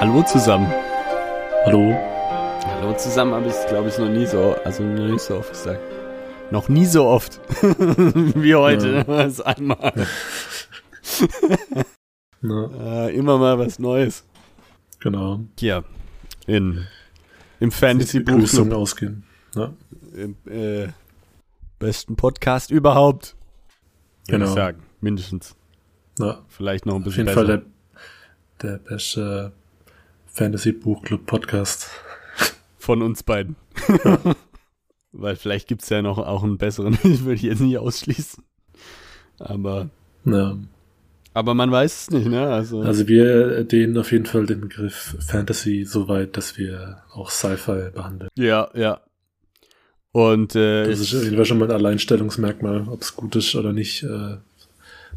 Hallo zusammen. Hallo. Hallo zusammen habe ich es, glaube ich, noch nie so, also noch nicht so oft gesagt. Noch nie so oft wie heute. Ja. Das einmal. äh, immer mal was Neues. Genau. Hier. In, Im Fantasy-Buch. ausgehen. Ja. Im äh, besten Podcast überhaupt. Genau. ich sagen. Mindestens. Ja. Vielleicht noch ein bisschen Auf jeden besser. Fall der, der beste Fantasy-Buchclub Podcast. Von uns beiden. Weil vielleicht gibt es ja noch auch einen besseren. Ich würde jetzt nicht ausschließen. Aber. Ja. Aber man weiß es nicht, ne? Also, Also wir dehnen auf jeden Fall den Begriff Fantasy so weit, dass wir auch Sci-Fi behandeln. ja, ja. Und äh, Das ist auf jeden Fall schon mal ein Alleinstellungsmerkmal, ob es gut ist oder nicht, äh,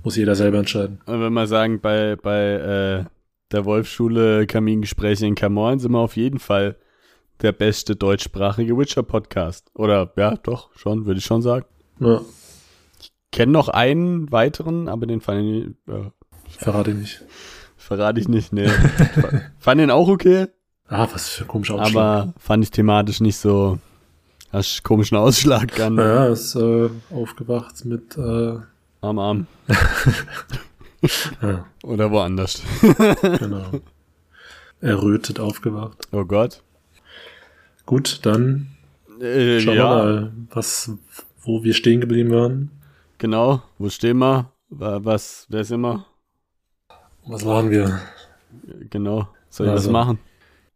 muss jeder selber entscheiden. wenn wir sagen, bei, bei äh, der Wolfschule Kamingespräche in Camorn sind wir auf jeden Fall der beste deutschsprachige Witcher-Podcast. Oder ja, doch, schon, würde ich schon sagen. Ja, Kenn noch einen weiteren, aber den fand ich, äh, verrate ich nicht. verrate ich nicht, nee. fand den auch okay, Ah, was für ein komischer Ausschlag. aber fand ich thematisch nicht so, hast einen komischen Ausschlag an, naja, ist äh, aufgewacht mit äh, am Arm. ja, Oder woanders. genau. Errötet aufgewacht. Oh Gott. Gut, dann Äh, schauen ja, wir mal, was, wo wir stehen geblieben waren. Genau. Wo stehen wir? Wa- Was, wer sind wir? Was waren wir? Genau. Soll ich Also. was machen?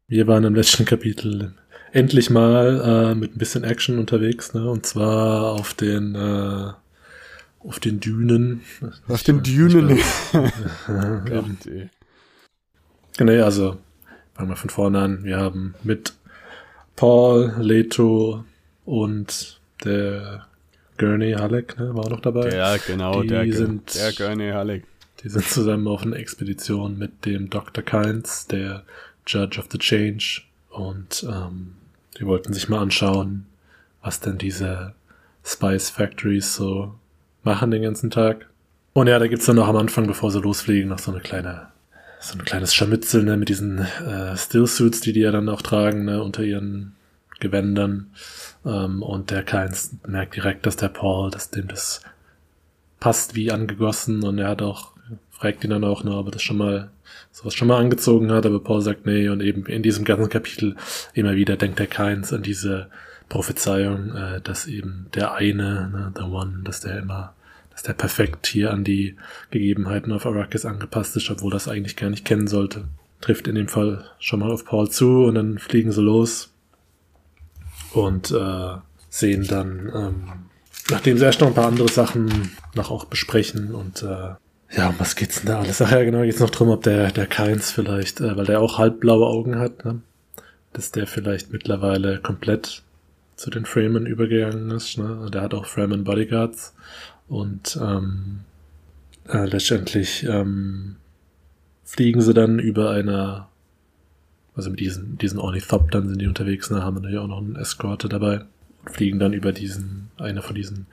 Wir waren im letzten Kapitel endlich mal äh, mit ein bisschen Action unterwegs, ne? Und zwar auf den äh, auf den Dünen. Auf den Ich- ich Dünen. Gott. Nee, also fangen wir von vorne an. Wir haben mit Paul, Leto und der Gurney Halleck, ne, war auch noch dabei. Ja, genau, Die der, sind- der Gurney Halleck. Die sind zusammen auf einer Expedition mit dem Dr. Kynes, der Judge of the Change. Und ähm, die wollten sich mal anschauen, was denn diese Spice Factories so machen den ganzen Tag. Und ja, da gibt's dann noch am Anfang, bevor sie losfliegen, noch so eine kleine, so ein kleines Scharmützel, ne, mit diesen äh, Stillsuits, die die ja dann auch tragen, ne, unter ihren Gewändern. Ähm, und der Kynes merkt direkt, dass der Paul, dass dem das passt wie angegossen und er hat auch, fragt ihn dann auch noch, ob er das schon mal, sowas schon mal angezogen hat, aber Paul sagt nee und eben in diesem ganzen Kapitel immer wieder denkt der Keins an diese Prophezeiung, äh, dass eben der eine, ne, the one, dass der immer, dass der perfekt hier an die Gegebenheiten auf Arrakis angepasst ist, obwohl das eigentlich gar nicht kennen sollte. Trifft in dem Fall schon mal auf Paul zu und dann fliegen sie los und äh, sehen dann, ähm, nachdem sie erst noch ein paar andere Sachen noch auch besprechen und äh, ja, um was geht's denn da alles? Ach ja, genau, geht's noch drum, ob der, der Keins vielleicht, äh, weil der auch halbblaue Augen hat, ne? dass der vielleicht mittlerweile komplett zu den Fremen übergegangen ist. Ne? Der hat auch Fremen Bodyguards und ähm, äh, letztendlich ähm, fliegen sie dann über einer, also mit diesen, diesen Ornithoptern sind die unterwegs, ne? haben natürlich auch noch einen Eskorte dabei und fliegen dann über diesen, eine von diesen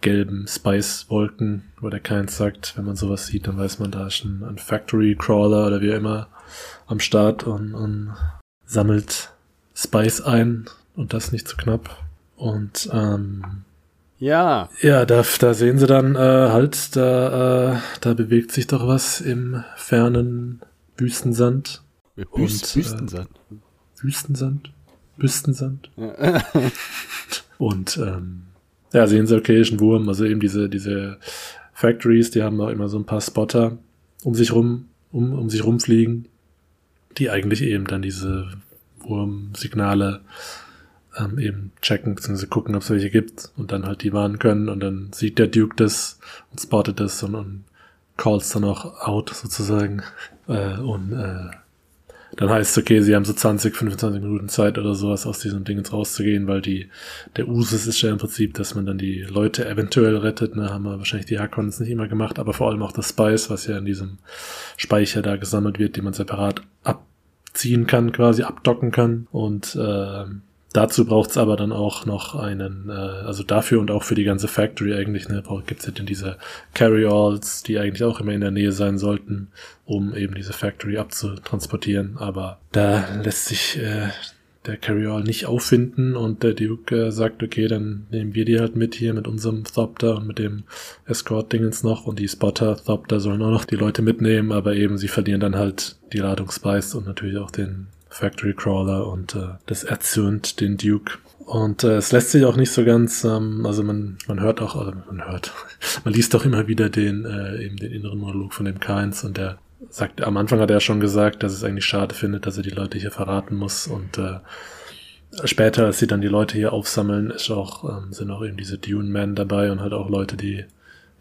gelben Spice-Wolken, wo der Keins sagt, wenn man sowas sieht, dann weiß man, da ist ein, ein Factory-Crawler oder wie auch immer am Start und, und sammelt Spice ein und das nicht zu knapp. Und ähm, Ja, ja, da, da sehen sie dann äh, halt, da, äh, da bewegt sich doch was im fernen Wüstensand. Büst, Und, äh, Wüstensand. Wüstensand? Wüstensand? Ja. Und ähm, ja, sehen sie, okay, ist ein Wurm. Also eben diese, diese Factories, die haben auch immer so ein paar Spotter um sich rum, um, um sich rumfliegen, die eigentlich eben dann diese Wurmsignale ähm, eben checken, beziehungsweise gucken, ob es welche gibt und dann halt die warnen können und dann sieht der Duke das und spottet das und, und calls dann auch out sozusagen äh, und äh, dann heißt es, okay, sie haben so 20, 25 Minuten Zeit oder sowas aus diesem Ding ins rauszugehen, weil die, der Usus ist ja im Prinzip, dass man dann die Leute eventuell rettet, ne, haben wir wahrscheinlich die Hakons nicht immer gemacht, aber vor allem auch das Spice, was ja in diesem Speicher da gesammelt wird, den man separat abziehen kann, quasi abdocken kann. Und, äh, Dazu braucht's aber dann auch noch einen, äh, also dafür und auch für die ganze Factory eigentlich, ne, gibt's ja dann diese Carry-Alls, die eigentlich auch immer in der Nähe sein sollten, um eben diese Factory abzutransportieren. Aber da lässt sich äh, der Carry-All nicht auffinden und der Duke äh, sagt, okay, dann nehmen wir die halt mit hier mit unserem Thopter und mit dem Escort-Dingens noch und die Spotter-Thopter sollen auch noch die Leute mitnehmen, aber eben sie verlieren dann halt die Ladung Spice und natürlich auch den Factory Crawler und äh, das erzürnt den Duke. Und äh, es lässt sich auch nicht so ganz, ähm, also man, man hört auch, also man hört, man liest auch immer wieder den, äh, eben den inneren Monolog von dem Keins und der sagt, am Anfang hat er schon gesagt, dass es eigentlich schade findet, dass er die Leute hier verraten muss und äh, später, als sie dann die Leute hier aufsammeln, ist auch, ähm, sind auch eben diese Dune Men dabei und halt auch Leute, die,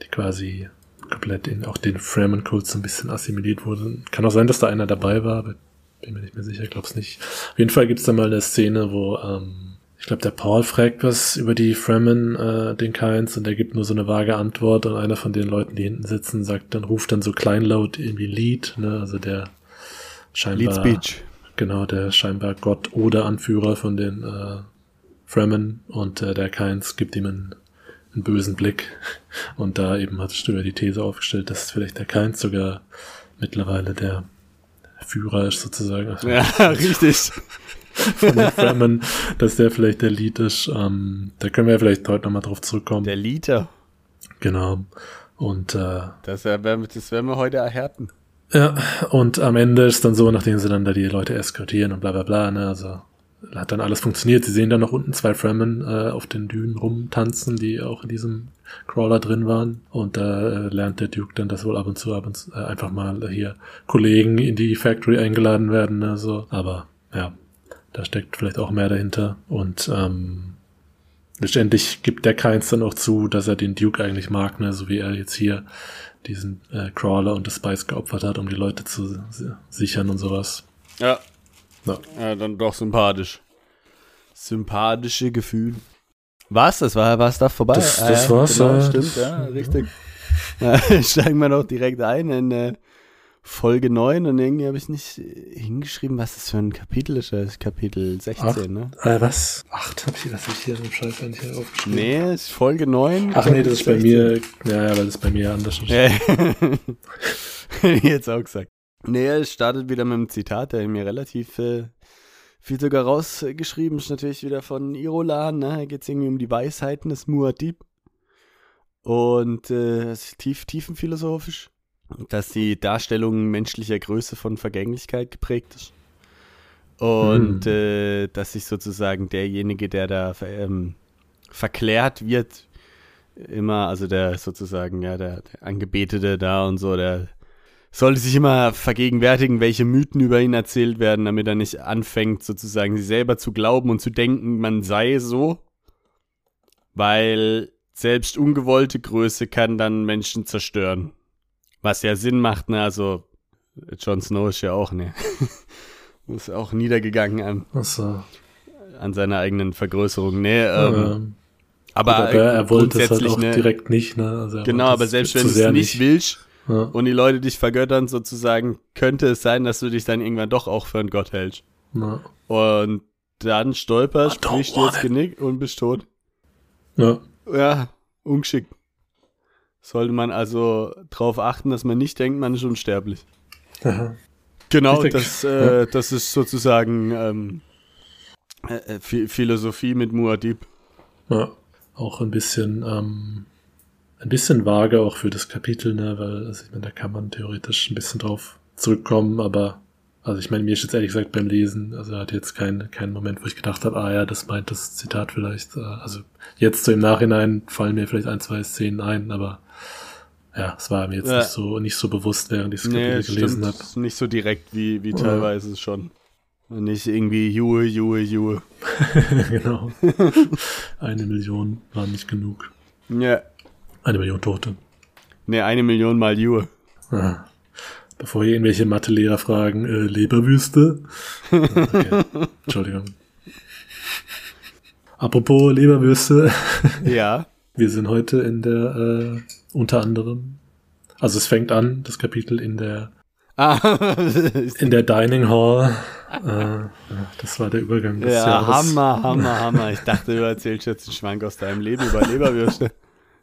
die quasi komplett in auch den Fremen-Kult so ein bisschen assimiliert wurden. Kann auch sein, dass da einer dabei war, aber bin mir nicht mehr sicher, glaub's nicht. Auf jeden Fall gibt's da mal eine Szene, wo ähm, ich glaube, der Paul fragt was über die Fremen, äh, den Keins, und der gibt nur so eine vage Antwort und einer von den Leuten, die hinten sitzen, sagt dann, ruft dann so kleinlaut irgendwie Lied, ne, also der scheinbar, Lead Speech. genau, der scheinbar Gott oder Anführer von den äh, Fremen und äh, der Keins gibt ihm einen, einen bösen Blick und da eben hat Stüber die These aufgestellt, dass vielleicht der Keins sogar mittlerweile der Führer ist sozusagen. Ja, richtig. Von den Fremen, dass der vielleicht der Lied ist. Ähm, da können wir ja vielleicht heute nochmal drauf zurückkommen. Der Liter. Genau. Und äh, das, werden, das werden wir heute erhärten. Ja, und am Ende ist dann so, nachdem sie dann da die Leute eskortieren und bla bla bla, ne, also hat dann alles funktioniert. Sie sehen dann noch unten zwei Fremen äh, auf den Dünen rumtanzen, die auch in diesem Crawler drin waren. Und da äh, lernt der Duke dann, dass wohl ab und zu, ab und zu äh, einfach mal hier Kollegen in die Factory eingeladen werden. Ne, so. Aber ja, da steckt vielleicht auch mehr dahinter. Und ähm, letztendlich gibt der Keins dann auch zu, dass er den Duke eigentlich mag, ne, so wie er jetzt hier diesen äh, Crawler und das Spice geopfert hat, um die Leute zu sichern und sowas. Ja, ja. ja, dann doch sympathisch. Sympathische Gefühl. Was? Das war was da vorbei? Das, das ah, ja, war's. Genau, ja. Stimmt, ja, richtig. steigen wir doch direkt ein in äh, Folge 9 und irgendwie habe ich nicht hingeschrieben, was das für ein Kapitel ist. Das ist Kapitel 16, Ach, ne? Äh, was? Acht habe ich, das hab ich hier im Scheiß nicht aufgeschrieben. Nee, es ist Folge 9. Ach nee, das ist 16. bei mir, ja, ja, weil das bei mir anders ist. Ja. Jetzt auch gesagt. Nee, es startet wieder mit einem Zitat, der mir relativ äh, viel sogar rausgeschrieben ist, natürlich wieder von Irolan, ne? Da geht es irgendwie um die Weisheiten des Muad'Dib. Und äh, tief, tiefenphilosophisch, dass die Darstellung menschlicher Größe von Vergänglichkeit geprägt ist. Und hm. äh, dass sich sozusagen derjenige, der da ähm, verklärt wird, immer, also der sozusagen, ja, der, der Angebetete da und so, der sollte sich immer vergegenwärtigen, welche Mythen über ihn erzählt werden, damit er nicht anfängt, sozusagen sie selber zu glauben und zu denken, man sei so. Weil selbst ungewollte Größe kann dann Menschen zerstören. Was ja Sinn macht, ne? Also, Jon Snow ist ja auch, ne? ist auch niedergegangen an, so. an seiner eigenen Vergrößerung, ne? Ähm, ja. Aber, aber er, er wollte es halt auch ne, direkt nicht, ne? Also genau, aber selbst wenn du es nicht willst, ja. und die Leute dich vergöttern, sozusagen, könnte es sein, dass du dich dann irgendwann doch auch für einen Gott hältst. Ja. Und dann stolperst, brichst dir das Genick und bist tot. Ja. Ja, ungeschickt. Sollte man also darauf achten, dass man nicht denkt, man ist unsterblich. Aha. Genau, das, äh, ja. das ist sozusagen ähm, äh, äh Philosophie mit Muad'Dib. Ja, auch ein bisschen ähm, ein bisschen vage auch für das Kapitel, ne, weil, also ich meine, da kann man theoretisch ein bisschen drauf zurückkommen, aber also ich meine, mir ist jetzt ehrlich gesagt beim Lesen, also hat jetzt keinen keinen Moment, wo ich gedacht habe, ah ja, das meint das Zitat vielleicht. Äh, also jetzt so im Nachhinein fallen mir vielleicht ein, zwei Szenen ein, aber ja, es war mir jetzt ja. nicht so nicht so bewusst, während ich das Kapitel nee, gelesen habe. Nicht so direkt wie, wie teilweise ja. schon. Und nicht irgendwie Jue, Jue, Jue. genau. Eine Million war nicht genug. Ja. Eine Million Tote. Ne, eine Million mal Jue. Ja. Bevor hier irgendwelche Mathelehrer fragen, äh, Leberwüste. Okay. Entschuldigung. Apropos Leberwürste. Ja. Wir sind heute in der, äh, unter anderem, also es fängt an, das Kapitel in der, Ah, in der Dining Hall. Äh, das war der Übergang des ja, Jahres. Hammer, Hammer, Hammer. Ich dachte, du erzählst jetzt einen Schwank aus deinem Leben über Leberwürste.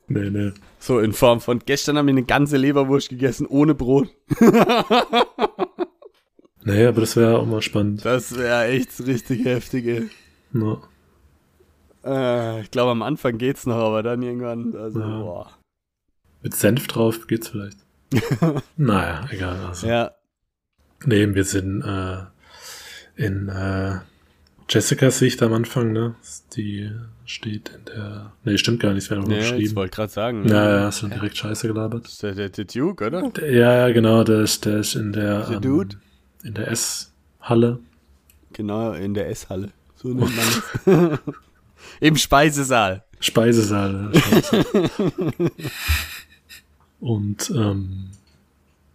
Nee, nee. So in Form von, gestern haben wir eine ganze Leberwurst gegessen, ohne Brot. Nee, aber das wäre auch mal spannend. Das wäre echt richtig heftig, ey. Ja. Äh, ich glaube, am Anfang geht's noch, aber dann irgendwann, also, Ja. boah. Mit Senf drauf geht's vielleicht. naja, egal. Also. Ja, Nee, wir sind äh, in äh, Jessicas Sicht am Anfang, ne? Die steht in der. Nee, stimmt gar nicht, es wäre nur nee, ich geschrieben. wollte gerade sagen. Ja, ja, hast schon direkt scheiße gelabert. Ist der, der, der Duke, oder? Der- Ja, ja, genau, der ist, der ist in der Der ähm, Dude? in der S-Halle. Genau, in der Esshalle. So nennt man es. Im Speisesaal. Speisesaal. Scheiße. Und ähm,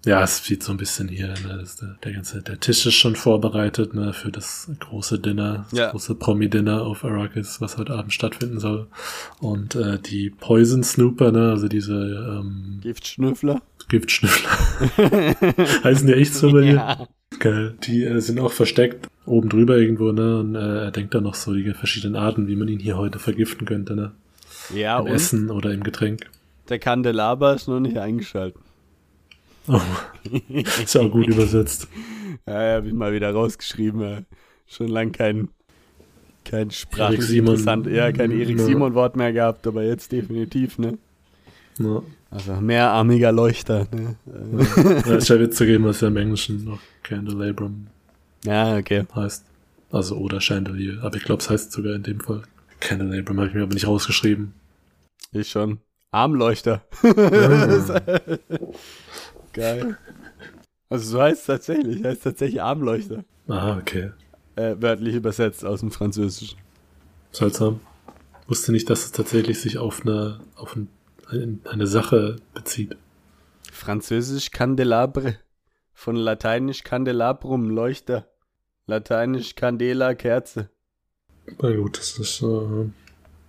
ja, es sieht so ein bisschen hier, ne, der, der ganze, der Tisch ist schon vorbereitet, ne, für das große Dinner, das Ja. große Promi-Dinner auf Arrakis, was heute Abend stattfinden soll. Und äh, die Poison Snooper, ne, also diese ähm, Giftschnüffler. Giftschnüffler. Heißen die echt so bei dir? Ja. Geil. Die äh, sind auch versteckt oben drüber irgendwo, ne? Und äh, er denkt dann noch so die verschiedenen Arten, wie man ihn hier heute vergiften könnte, ne? Ja, Im Essen oder im Getränk. der Kandelaber ist noch nicht eingeschaltet. Oh, ist ja auch gut übersetzt. Ja, ja, hab ich mal wieder rausgeschrieben. Ja. Schon lang kein, kein sprachlich interessant, ja, kein Erik Ja. Simon Wort mehr gehabt, aber jetzt definitiv, ne? Ja. Also mehrarmiger Leuchter, ne? Ja, ist ja witzig, eben, was ja im Englischen noch Candelabrum ja, okay. heißt. Also oder Chandelier. Aber ich glaube, es heißt sogar in dem Fall. Candelabrum habe ich mir aber nicht rausgeschrieben. Ich schon. Armleuchter. Ah. Geil. Also so heißt es tatsächlich, heißt tatsächlich Armleuchter. Ah, okay. Äh, wörtlich übersetzt aus dem Französischen. Seltsam. Wusste nicht, dass es tatsächlich sich auf eine, auf ein, ein, eine Sache bezieht. Französisch Candelabre. Von Lateinisch Candelabrum, Leuchter. Lateinisch Candela, Kerze. Na gut, das ist äh,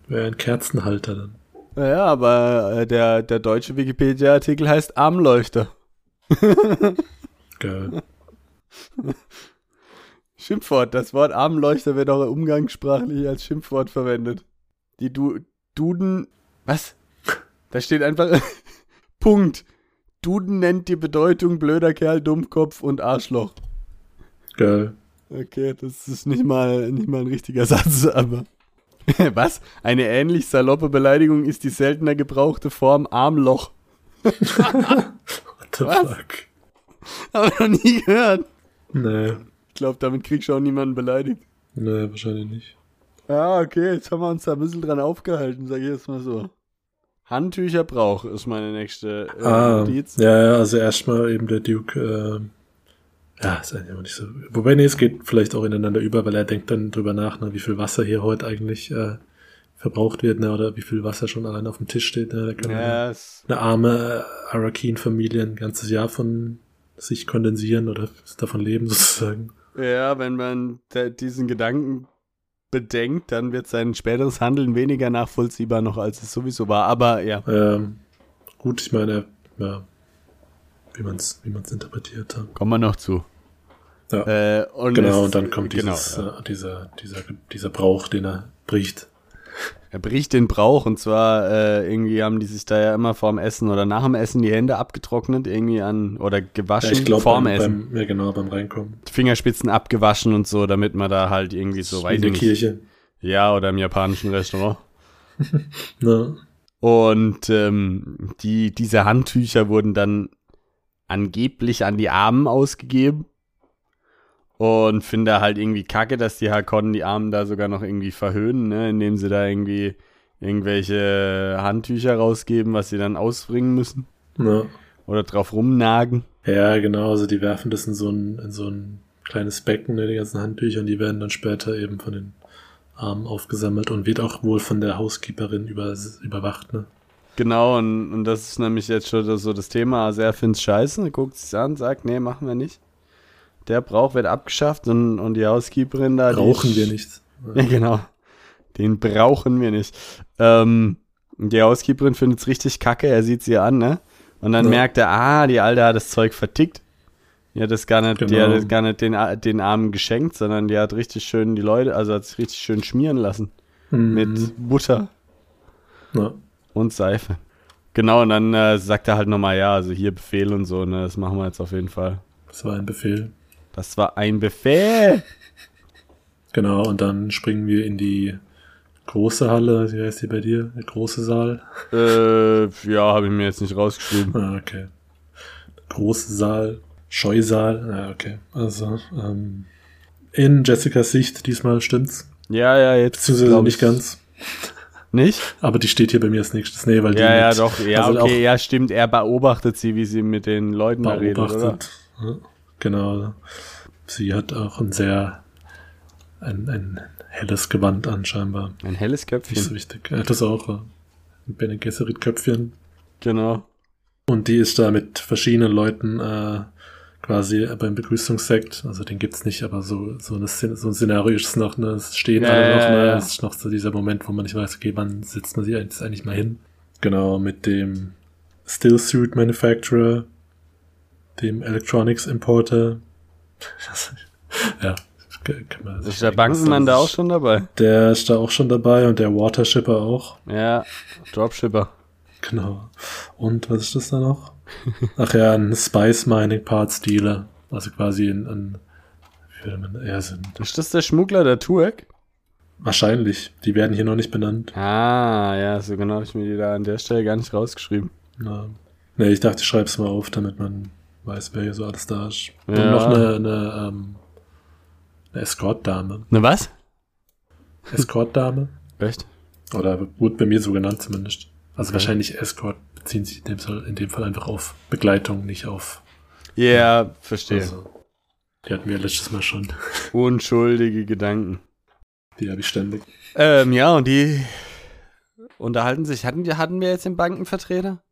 wäre ein Kerzenhalter dann. Naja, aber äh, der, der deutsche Wikipedia-Artikel heißt Armleuchter. Geil. Schimpfwort. Das Wort Armleuchter wird auch umgangssprachlich als Schimpfwort verwendet. Die du Duden. Was? Da steht einfach. Punkt. Duden nennt die Bedeutung blöder Kerl, Dummkopf und Arschloch. Geil. Okay, das ist nicht mal, nicht mal ein richtiger Satz, aber. Was? Eine ähnlich saloppe Beleidigung ist die seltener gebrauchte Form Armloch. The Was? fuck? Hab ich noch nie gehört. Nee. Ich glaube, damit kriegst du auch niemanden beleidigt. Nee, wahrscheinlich nicht. Ja, okay, jetzt haben wir uns da ein bisschen dran aufgehalten, sag ich jetzt mal so. Handtücherbrauch ist meine nächste äh, Ah, Notiz. ja, ja, also erstmal eben der Duke, ähm, ja, ist eigentlich immer nicht so. Wobei, nee, es geht vielleicht auch ineinander über, weil er denkt dann drüber nach, ne, wie viel Wasser hier heute eigentlich äh, verbraucht wird, ne, oder wie viel Wasser schon allein auf dem Tisch steht. Ne, da kann Ja, es, eine arme Arakin-Familie ein ganzes Jahr von sich kondensieren oder davon leben sozusagen. ja, wenn man diesen Gedanken bedenkt, dann wird sein späteres Handeln weniger nachvollziehbar noch, als es sowieso war. Aber ja, Ähm, gut, ich meine, ja, wie man es wie man's interpretiert hat. kommen wir noch zu. Ja. Äh, und Genau, und dann kommt genau, dieses, ja. äh, dieser, dieser, dieser Brauch, den er bricht. Er bricht den Brauch und zwar äh, irgendwie haben die sich da ja immer vorm Essen oder nach dem Essen die Hände abgetrocknet irgendwie an oder gewaschen ich glaube, vorm beim, Essen. beim, ja genau, beim Reinkommen. Fingerspitzen abgewaschen und so, damit man da halt irgendwie so, weiß in der nicht. Kirche. Ja, oder im japanischen Restaurant. Ne? Und ähm, die, diese Handtücher wurden dann angeblich an die Armen ausgegeben. Und finde halt irgendwie kacke, dass die Hakonnen die Armen da sogar noch irgendwie verhöhnen, ne? indem sie da irgendwie irgendwelche Handtücher rausgeben, was sie dann ausbringen müssen. Ne? Oder drauf rumnagen. Ja, genau, also die werfen das in so ein, in so ein kleines Becken, ne, die ganzen Handtücher, und die werden dann später eben von den Armen aufgesammelt und wird auch wohl von der Housekeeperin über, überwacht, ne? Genau, und, und das ist nämlich jetzt schon so das Thema. Also er findet es scheiße, guckt es an, sagt, nee, machen wir nicht. Der Brauch wird abgeschafft und, und die Housekeeperin da. Brauchen die, wir nicht. Ja, genau. Den brauchen wir nicht. Ähm, die Housekeeperin findet es richtig kacke, er sieht sie an, ne? Und dann Ja. merkt er, ah, die Alte hat das Zeug vertickt. Die hat das gar nicht, die Genau. hat das gar nicht den, den Armen geschenkt, sondern die hat richtig schön die Leute, also hat sich richtig schön schmieren lassen. Mhm. Mit Butter Ja. und Seife. Genau, und dann äh, sagt er halt nochmal, ja, also hier Befehl und so, ne, das machen wir jetzt auf jeden Fall. Das war ein Befehl. Das war ein Befehl. Genau, und dann springen wir in die große Halle. Wie heißt die bei dir? Der große Saal? Äh, ja, habe ich mir jetzt nicht rausgeschrieben. Ah, okay. Große Saal, Scheusaal. Ja, okay. Also, ähm, in Jessicas Sicht, diesmal stimmt's. Ja, ja, jetzt. Beziehungsweise nicht ich- ganz. Nicht? Aber die steht hier bei mir als nächstes. Nee, weil die Ja, ja, doch. Ja, also okay, ja, stimmt. Er beobachtet sie, wie sie mit den Leuten da auch redet, oder? beobachtet. Ja, genau. Sie hat auch ein sehr, ein, ein helles Gewand an, scheinbar. Ein helles Köpfchen. so wichtig. Er hat das auch. äh, Ein Bene Gesserit Köpfchen. Genau. Und die ist da mit verschiedenen Leuten äh, quasi beim Begrüßungssekt. Also den gibt's nicht, aber so, so, eine, so ein Szenario ist noch, ne? Es stehen Ja, alle ja, noch, ne? ja. Es ist noch so dieser Moment, wo man nicht weiß, okay, wann setzt man sich jetzt eigentlich mal hin. Genau, mit dem Stillsuit Manufacturer, dem Electronics Importer. ja, kann kann man Ist der Bankenmann da auch schon dabei? Der ist da auch schon dabei und der Watershipper auch. Ja, Dropshipper. Genau. Und was ist das da noch? Ach ja, ein Spice Mining Parts Dealer. Also quasi ein, ein wie würde man eher sind. Ist das der Schmuggler, der Turk? Wahrscheinlich. Die werden hier noch nicht benannt. Ah, ja, so genau habe ich mir die da an der Stelle gar nicht rausgeschrieben. Na. Nee, ich dachte, ich schreib's mal auf, damit man weiß, wer hier so alles da ist. Und Ja. noch eine, eine, ähm, eine Escort-Dame. Ne, was? Escort-Dame? Echt? Oder wurde bei mir so genannt zumindest. Also Okay. wahrscheinlich Escort beziehen sich in dem, Fall, in dem Fall einfach auf Begleitung, nicht auf. Ja, verstehe. Also, die hatten wir letztes Mal schon. Unschuldige Gedanken. Die habe ich ständig. Ähm, ja, und die unterhalten sich. Hatten, hatten wir jetzt den Bankenvertreter?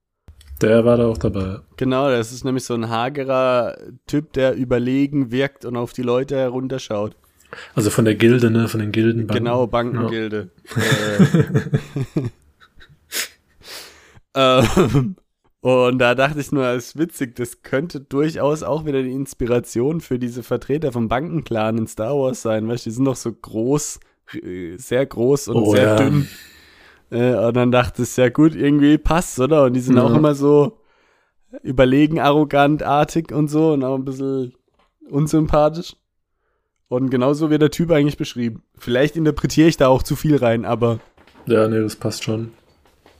Der war da auch dabei. Genau, das ist nämlich so ein hagerer Typ, der überlegen wirkt und auf die Leute herunterschaut. Also von der Gilde, ne? Von den Gildenbanken. Genau, Bankengilde. Äh, ähm, und da dachte ich nur, das ist witzig, das könnte durchaus auch wieder die Inspiration für diese Vertreter vom Bankenclan in Star Wars sein, weißt du, die sind doch so groß, äh, sehr groß und Oh, sehr ja. dünn. Äh, und dann dachte ich, ja gut, irgendwie passt, oder? Und die sind Ja. auch immer so überlegen, arrogant, artig und so und auch ein bisschen unsympathisch. Und genauso wird der Typ eigentlich beschrieben. Vielleicht interpretiere ich da auch zu viel rein, aber Ja, nee, das passt schon.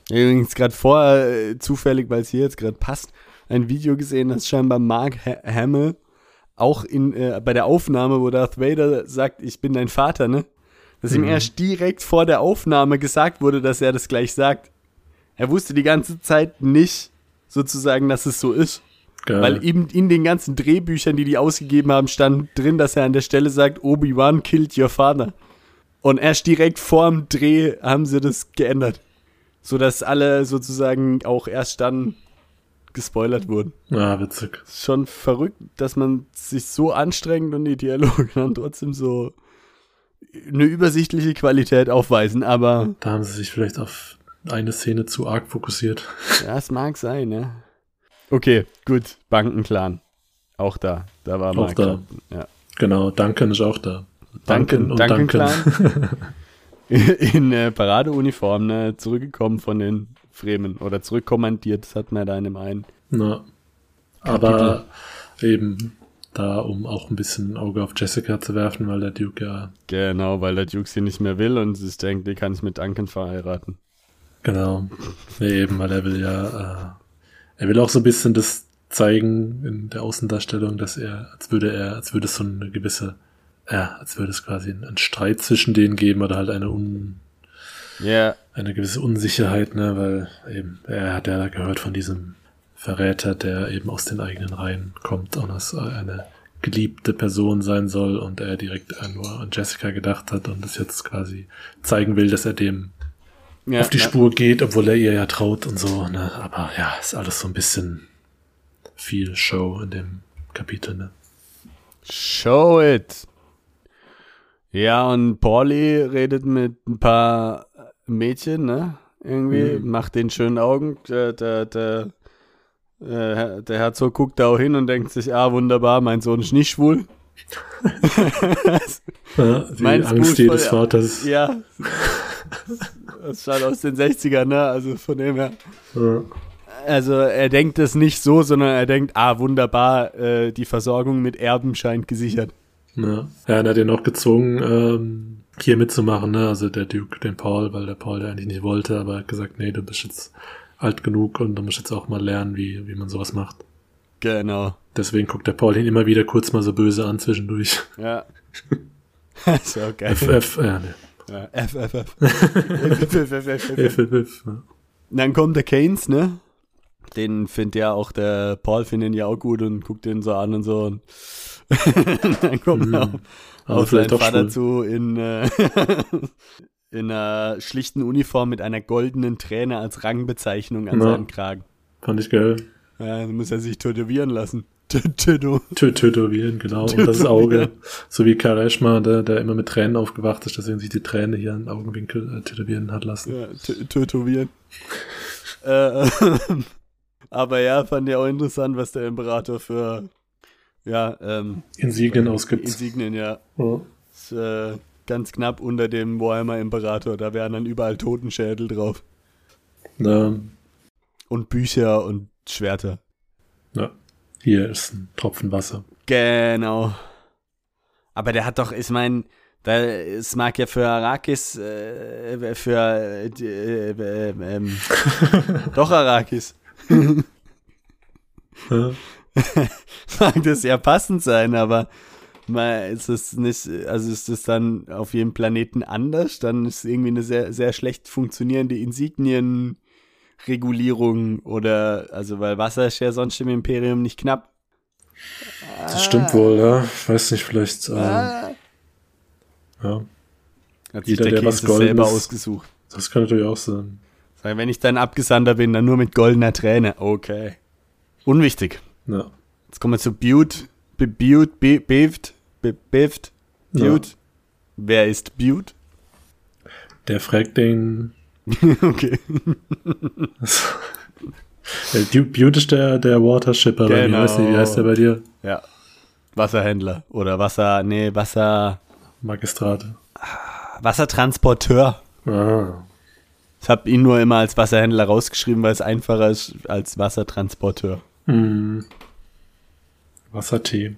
übrigens gerade vor, äh, zufällig, weil es hier jetzt gerade passt, ein Video gesehen, das scheinbar Mark ha Hamill auch in, äh, bei der Aufnahme, wo Darth Vader sagt, ich bin dein Vater, ne? Dass ihm Mhm. erst direkt vor der Aufnahme gesagt wurde, dass er das gleich sagt. Er wusste die ganze Zeit nicht, sozusagen, dass es so ist. Geil. Weil eben in den ganzen Drehbüchern, die die ausgegeben haben, stand drin, dass er an der Stelle sagt, Obi-Wan killed your father. Und erst direkt vorm Dreh haben sie das geändert. Sodass alle sozusagen auch erst dann gespoilert wurden. ah, witzig. Schon verrückt, dass man sich so anstrengt und die Dialoge dann trotzdem so eine übersichtliche Qualität aufweisen. Aber Da haben sie sich vielleicht auf eine Szene zu arg fokussiert. ja, es mag sein, ja. Okay, gut. Bankenclan. Auch da. Da war Auch da. Ja. Genau, Duncan ist auch da. Duncan, und Duncan Duncan. in äh, Paradeuniform, ne, zurückgekommen von den Fremen oder zurückkommandiert, das hat man da in dem einen. Na. Aber eben da, um auch ein bisschen ein Auge auf Jessica zu werfen, weil der Duke ja, Genau, weil der Duke sie nicht mehr will und sich denkt, die kann ich mit Duncan verheiraten. genau. Nee, eben, weil er will ja, äh, er will auch so ein bisschen das zeigen in der Außendarstellung, dass er, als würde er, als würde es so eine gewisse, ja, als würde es quasi einen Streit zwischen denen geben oder halt eine un, Ja, eine gewisse Unsicherheit, ne, weil eben, er hat ja gehört von diesem Verräter, der eben aus den eigenen Reihen kommt und als eine geliebte Person sein soll und er direkt nur an Jessica gedacht hat und es jetzt quasi zeigen will, dass er dem Ja, auf die ja. Spur geht, obwohl er ihr ja traut und so, ne? Aber ja, ist alles so ein bisschen viel Show in dem Kapitel, ne? Show it. Ja, und Pauli redet mit ein paar Mädchen, ne? Irgendwie, Mhm. macht den schönen Augen. Der, der, der, äh, der Herzog guckt da auch hin und denkt sich, ah, wunderbar, mein Sohn ist nicht schwul. Ja, die Mein Angst Fuß jedes Vaters. ja. Das schaut aus den 60ern, ne? Also von dem her. Ja. Also er denkt das nicht so, sondern er denkt, ah, wunderbar, äh, die Versorgung mit Erben scheint gesichert. Ja. ja, er hat ihn auch gezwungen, ähm, hier mitzumachen, ne? Also der Duke, den Paul, weil der Paul der eigentlich nicht wollte, aber er hat gesagt, nee, du bist jetzt alt genug und du musst jetzt auch mal lernen, wie, wie man sowas macht. Genau. Deswegen guckt der Paul ihn immer wieder kurz mal so böse an zwischendurch. Ja. so geil. FF, ja, ne. Ja, F, F, F. F, F, F, F, F. FFF. Ja. Dann kommt der Keynes, ne? Den findet ja auch der Paul findet ihn ja auch gut und guckt ihn so an und so. Und dann kommt Mhm. er auf, auf seinen Vater schwul. zu in, äh, in einer schlichten Uniform mit einer goldenen Träne als Rangbezeichnung an Ja. seinem Kragen. Fand ich geil. Ja, dann muss er sich tätowieren lassen. Tätowieren, genau. Und das Auge. So wie Kareshma, der, der immer mit Tränen aufgewacht ist, deswegen sich die Träne hier im Augenwinkel äh, tätowieren hat lassen. Ja, tätowieren. äh, aber ja, fand ich auch interessant, was der Imperator für ja, ähm, Insignien ausgibt. Insignien, ja. Ja. Ist, äh, ganz knapp unter dem Warhammer Imperator. Da wären dann überall Totenschädel drauf. Na, Und Bücher und Schwerter. ja. Hier ist ein Tropfen Wasser. Genau. Aber der hat doch, ich meine, es mag ja für Arrakis, äh, für äh, die, äh, äh, ähm, doch Arrakis, Ja. mag das ja passend sein, aber mal ist es nicht, also ist es dann auf jedem Planeten anders, dann ist irgendwie eine sehr, sehr schlecht funktionierende Insignienregulierung oder, also weil Wasser ist ja sonst im Imperium nicht knapp. Das stimmt wohl, ja. Ich weiß nicht, vielleicht, ähm, Ah. ja. Hat sich Jeder, der der was Goldenes- selber ausgesucht. Das kann natürlich auch sein. Wenn ich dann Abgesandter bin, dann nur mit goldener Träne. Okay. Unwichtig. Ja. Jetzt kommen wir zu Butte. Be Butte, Be Beved, Be Beved, Butte. Wer ist Butte? Der fragt den, okay. der Butte ist der, der Watershipper bei mir. Genau. Weißt du, wie heißt der bei dir? Ja. Wasserhändler oder Wasser, nee, Wasser, Magistrate. Wassertransporteur. Ah. Ich habe ihn nur immer als Wasserhändler rausgeschrieben, weil es einfacher ist als Wassertransporteur. Hm. Wassertee.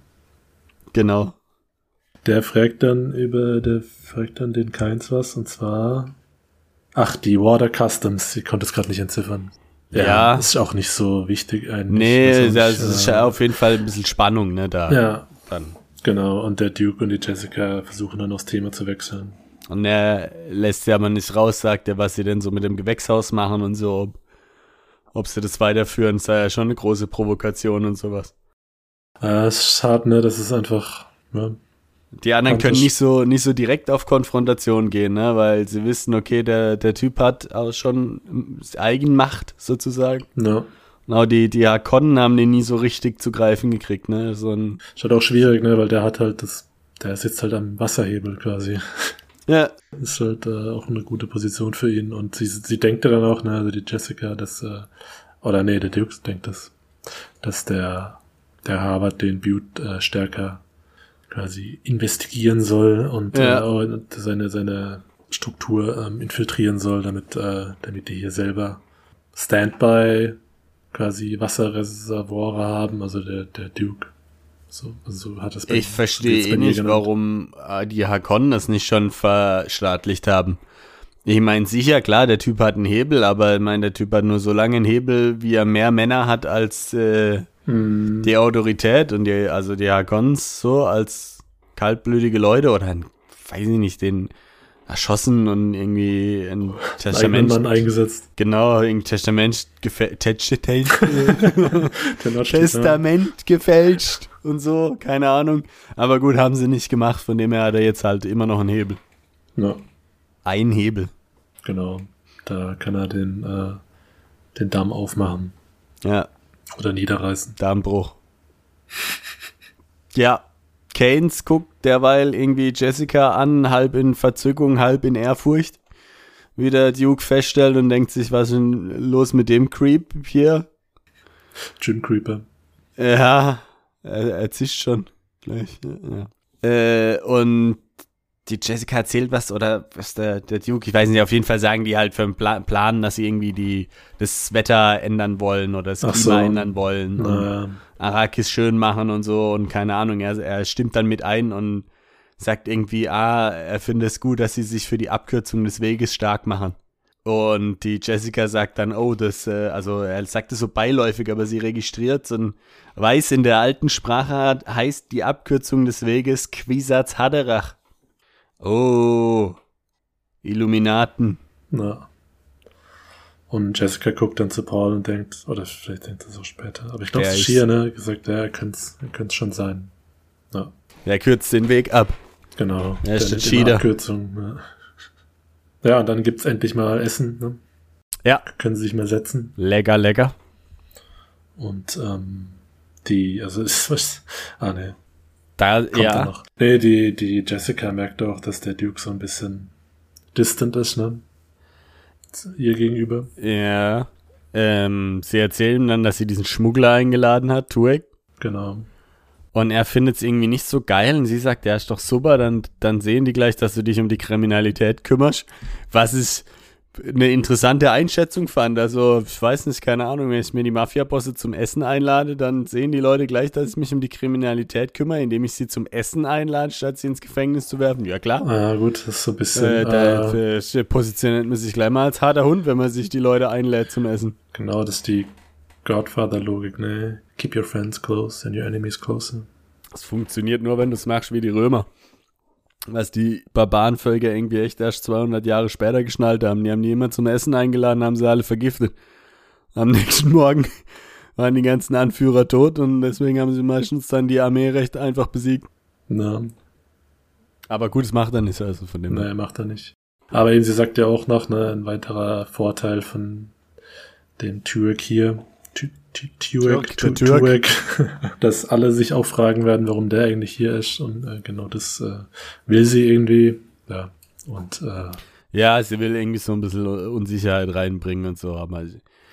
Genau. Der fragt dann über, der fragt dann den Keins was, und zwar, ach, die Water Customs, ich konnte es gerade nicht entziffern. Ja. Ist auch nicht so wichtig eigentlich. Nee, das nicht, ist äh, ja auf jeden Fall ein bisschen Spannung, ne, da. Ja, Dann. genau. Und der Duke und die Jessica versuchen dann das Thema zu wechseln. Und er lässt ja aber nicht raus, sagt er, was sie denn so mit dem Gewächshaus machen und so. Ob, ob sie das weiterführen, sei ja schon eine große Provokation und sowas. Es ist hart, ne? Das ist einfach, ja, Die anderen können nicht so, nicht so direkt auf Konfrontation gehen, ne, weil sie wissen, okay, der, der Typ hat auch schon Eigenmacht sozusagen. ja. Genau, die, die Hakonnen haben den nie so richtig zu greifen gekriegt, ne, so ein, Ist halt auch schwierig, ne? Weil der hat halt das, der sitzt halt am Wasserhebel quasi. ja, Ist halt äh, auch eine gute Position für ihn. Und sie, sie denkt ja dann auch, ne, also die Jessica, dass, äh, oder nee, der Duke denkt das, dass der, der Harvard den Butte äh, stärker quasi investigieren soll und Ja. äh, auch seine, seine Struktur ähm, infiltrieren soll, damit, äh, damit die hier selber Standby quasi Wasserreservoire haben, also der, der Duke. So, so hat das bei- ich verstehe eh nicht, genannt. warum äh, die Hakonnen das nicht schon verstaatlicht haben. Ich meine, sicher, klar, der Typ hat einen Hebel, aber ich meine, der Typ hat nur so lange einen Hebel, wie er mehr Männer hat als äh, Hm, die Autorität und die, also die Hakons so als kaltblütige Leute oder weiß ich nicht, den erschossen und irgendwie ein Testament, Mann eingesetzt. genau, ein Testament, gefä Testament, Der Notch steht, ne? Testament gefälscht und so, keine Ahnung. Aber gut, haben sie nicht gemacht, von dem her hat er jetzt halt immer noch einen Hebel. Ja, Ein Hebel. genau. Da kann er den, äh, den Damm aufmachen. Ja. Oder niederreißen. Darmbruch. ja. Keynes guckt derweil irgendwie Jessica an, halb in Verzückung, halb in Ehrfurcht. Wie der Duke feststellt und denkt sich, was ist denn los mit dem Creep hier? Jim Creeper. Ja, er, er zischt schon gleich. Ja. Äh, und die Jessica erzählt was oder was der, der Duke, ich weiß nicht, auf jeden Fall sagen die halt für einen Pla Plan, dass sie irgendwie die, das Wetter ändern wollen oder das Klima so. ändern wollen. Naja. Arrakis schön machen und so und keine Ahnung, er, er stimmt dann mit ein und sagt irgendwie, ah, er findet es gut, dass sie sich für die Abkürzung des Weges stark machen. Und die Jessica sagt dann, oh, das, äh, also er sagt es so beiläufig, aber sie registriert und weiß, in der alten Sprache heißt die Abkürzung des Weges Quisatz Haderach. Oh, Illuminaten. Ja. Und Jessica guckt dann zu Paul und denkt, oder vielleicht denkt er so später, aber ich glaube, es ist Schier, ne, gesagt, ja, könnte es schon sein. Ja. Er kürzt den Weg ab. Genau. Er ist Schieder. Abkürzung. Ja. ja, und dann gibt's endlich mal Essen, ne? Ja. Können sie sich mal setzen. Lecker, lecker. Und ähm, die, also ist was. Ah, ne. Da, Kommt ja. Noch. Nee, die, die Jessica merkt auch, dass der Duke so ein bisschen distant ist, ne? ihr gegenüber. Ja. Ähm, sie erzählen dann, dass sie diesen Schmuggler eingeladen hat, Tuek. Genau. Und er findet es irgendwie nicht so geil und sie sagt, ja, ist doch super, dann, dann sehen die gleich, dass du dich um die Kriminalität kümmerst. Was ist eine interessante Einschätzung fand. Also, ich weiß nicht, keine Ahnung, wenn ich mir die Mafia-Bosse zum Essen einlade, dann sehen die Leute gleich, dass ich mich um die Kriminalität kümmere, indem ich sie zum Essen einlade, statt sie ins Gefängnis zu werfen. Ja, klar. Ja, gut, das ist so ein bisschen. Äh, da äh, positioniert man sich gleich mal als harter Hund, wenn man sich die Leute einlädt zum Essen. Genau, das ist die Godfather-Logik, ne? Keep your friends close and your enemies closer. Das funktioniert nur, wenn du es machst wie die Römer was die Barbarenvölker irgendwie echt erst 200 Jahre später geschnallt haben. Die haben die immer zum Essen eingeladen, haben sie alle vergiftet. Am nächsten Morgen waren die ganzen Anführer tot und deswegen haben sie meistens dann die Armee recht einfach besiegt. Na. Aber gut, das macht er nicht, also von dem. Nein, macht er nicht. Aber eben, sie sagt ja auch noch, ne, ein weiterer Vorteil von dem Türk hier, Turek, Turek, dass alle sich auch fragen werden, warum der eigentlich hier ist. Und äh, genau das äh, will sie irgendwie. Ja, und äh, ja, sie will irgendwie so ein bisschen Unsicherheit reinbringen und so. Aber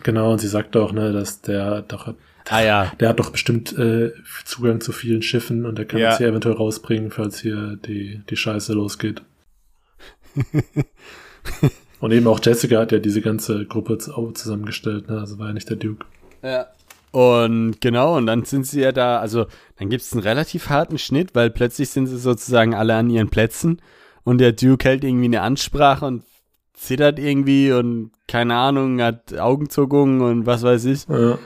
genau, und sie sagt auch, ne, dass der doch Ah ja. Der hat doch bestimmt äh, Zugang zu vielen Schiffen und der kann ja. uns hier eventuell rausbringen, falls hier die, die Scheiße losgeht. und eben auch Jessica hat ja diese ganze Gruppe zusammengestellt, ne? Also war ja nicht der Duke. Ja. Und genau, und dann sind sie ja da, also dann gibt es einen relativ harten Schnitt, weil plötzlich sind sie sozusagen alle an ihren Plätzen und der Duke hält irgendwie eine Ansprache und zittert irgendwie und keine Ahnung, hat Augenzuckungen und was weiß ich. Ja.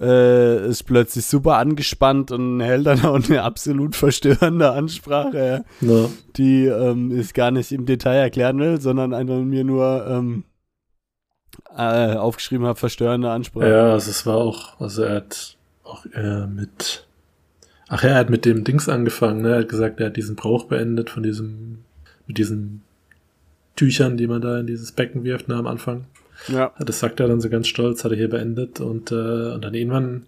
Äh, ist plötzlich super angespannt und hält dann auch eine absolut verstörende Ansprache, ja. die ähm, ich gar nicht im Detail erklären will, sondern einfach mir nur ähm, äh, aufgeschrieben habe, verstörende Ansprache. Ja, also es war auch, also er hat auch äh, mit, ach ja, er hat mit dem Dings angefangen, ne? Er hat gesagt, er hat diesen Brauch beendet von diesem, mit diesen Tüchern, die man da in dieses Becken wirft, ne, am Anfang. Ja. Das sagt er dann so ganz stolz, hat er hier beendet und, äh, und dann irgendwann,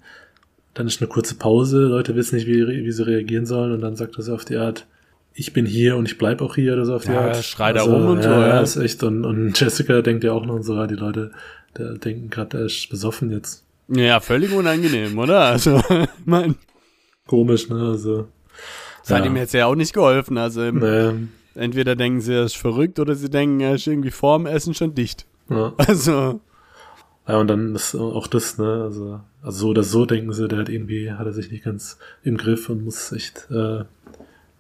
dann ist eine kurze Pause, Leute wissen nicht, wie, wie sie reagieren sollen und dann sagt er so auf die Art, ich bin hier und ich bleib auch hier oder so auf die ja, Art. Schrei da also, rum und ja, so. Ja, ist echt. Und, und Jessica denkt ja auch noch so, ja, die Leute der denken gerade, er ist besoffen jetzt. Ja, völlig unangenehm, oder? Also, mein. Komisch, ne? Also. Das ja. hat ihm jetzt ja auch nicht geholfen. Also, nee. entweder denken sie, er ist verrückt oder sie denken, er ist irgendwie vorm Essen schon dicht. Ja. Also. Ja, und dann ist auch das, ne? Also, also so oder so denken sie, der hat irgendwie, hat er sich nicht ganz im Griff und muss echt äh,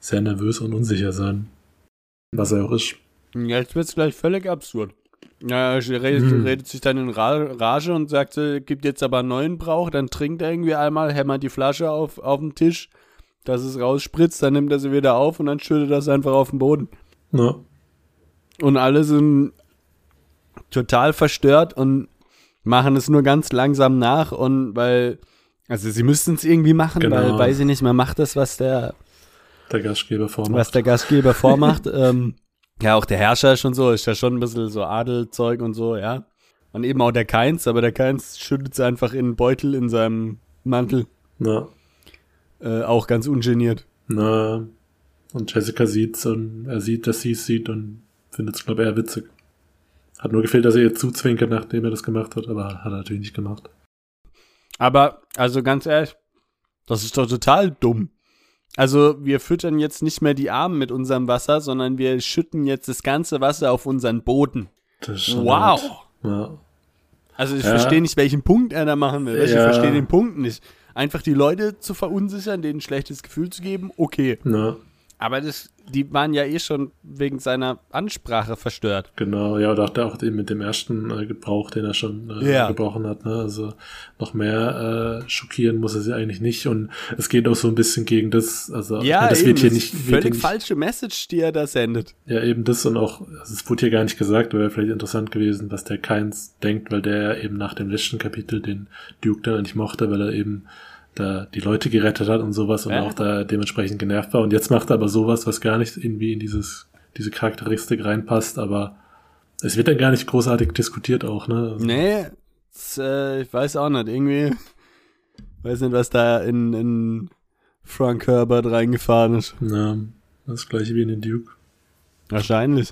sehr nervös und unsicher sein. Was er auch ist. Jetzt wird's gleich völlig absurd. Ja, er redet, hm. redet sich dann in Rage und sagt, gibt jetzt aber einen neuen Brauch, dann trinkt er irgendwie einmal, hämmert die Flasche auf, auf den Tisch, dass es rausspritzt, dann nimmt er sie wieder auf und dann schüttet er es einfach auf den Boden. Ja. Und alle sind total verstört und machen es nur ganz langsam nach und weil, also sie müssten es irgendwie machen, genau. weil, weiß ich nicht, man macht das, was der der Gastgeber vormacht. Was der Gastgeber vormacht. ähm, Ja, auch der Herrscher schon so, ist ja schon ein bisschen so Adelzeug und so, ja. Und eben auch der Keins, aber der Keins schüttet sie einfach in einen Beutel in seinem Mantel. Na, Äh, auch ganz ungeniert. na. Und Jessica sieht's und er sieht, dass sie es sieht und findet es, glaube ich, eher witzig. Hat nur gefehlt, dass er ihr zuzwinkert, nachdem er das gemacht hat, aber hat er natürlich nicht gemacht. Aber, also ganz ehrlich, das ist doch total dumm. Also, wir füttern jetzt nicht mehr die Armen mit unserem Wasser, sondern wir schütten jetzt das ganze Wasser auf unseren Boden. Das ist schon Wow. Ja. Also, ich Ja. verstehe nicht, welchen Punkt er da machen will. Ich Ja. verstehe den Punkt nicht. Einfach die Leute zu verunsichern, denen ein schlechtes Gefühl zu geben, okay. Na, Aber das, die waren ja eh schon wegen seiner Ansprache verstört. genau. Ja, oder auch, auch eben mit dem ersten äh, Gebrauch, den er schon äh, Ja. gebrochen hat. Ne? Also noch mehr äh, schockieren muss er sie eigentlich nicht. Und es geht auch so ein bisschen gegen das. Also ich meine, das eben, wird hier nicht. Wird hier völlig nicht falsche Message, die er da sendet. Ja, eben das und auch, also es wurde hier gar nicht gesagt, wäre vielleicht interessant gewesen, was der Keins denkt, weil der eben nach dem letzten Kapitel den Duke dann nicht mochte, weil er eben da die Leute gerettet hat und sowas und Ja. auch da dementsprechend genervt war. Und jetzt macht er aber sowas, was gar nicht irgendwie in dieses, diese Charakteristik reinpasst, aber es wird dann gar nicht großartig diskutiert auch, ne? Also, Nee, das, äh, ich weiß auch nicht. Irgendwie, weiß nicht, was da in, in Frank Herbert reingefahren ist. Ja, das gleiche wie in den Duke. Wahrscheinlich.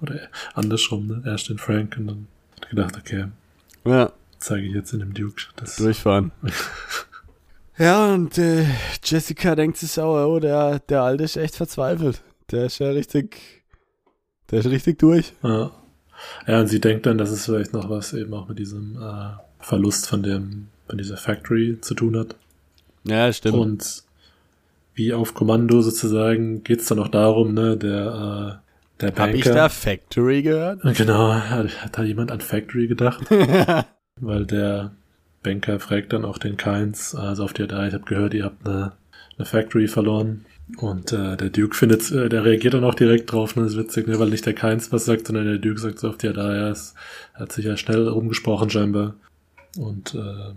Oder andersrum, ne? Erst in Frank und dann gedacht, okay, Ja, zeige ich jetzt in dem Duke. Das, durchfahren. ja, und äh, Jessica denkt sich auch, oh, der, der Alte ist echt verzweifelt. Der ist ja richtig, der ist richtig durch. Ja. ja, und sie denkt dann, dass es vielleicht noch was eben auch mit diesem äh, Verlust von dem, von dieser Factory zu tun hat. Ja, stimmt. Und wie auf Kommando sozusagen geht's dann auch darum, ne, der, äh, der Hab Banker. ich da Factory gehört? Genau, hat, hat da jemand an Factory gedacht? Weil der Banker fragt dann auch den Keins, also auf der da, ich habe gehört, ihr habt eine, eine Factory verloren. Und äh, der Duke findet, äh, der reagiert dann auch direkt drauf, ne, das ist witzig, ne, weil nicht der Keins was sagt, sondern der Duke sagt so auf der da, ja, es hat sich ja schnell rumgesprochen scheinbar. Und äh,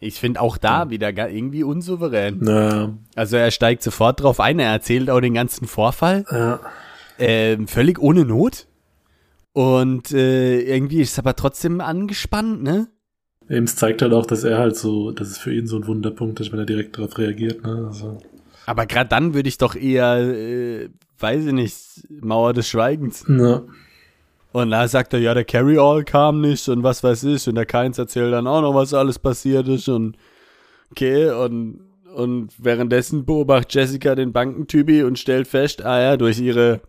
Ich finde auch da wieder irgendwie unsouverän. naja, Also er steigt sofort drauf ein, er erzählt auch den ganzen Vorfall. ja, Ähm, völlig ohne Not. Und äh, irgendwie ist es aber trotzdem angespannt, ne? Eben es zeigt halt auch, dass er halt so, dass es für ihn so ein Wunderpunkt ist, wenn er direkt darauf reagiert, ne, also, Aber gerade dann würde ich doch eher, äh, weiß ich nicht, Mauer des Schweigens. na, Und da sagt er, ja, der Carry-All kam nicht und was weiß ich. Und der Keins erzählt dann auch noch, was alles passiert ist. Und okay, und, und währenddessen beobachtet Jessica den Bankentypi und stellt fest, ah ja, durch ihre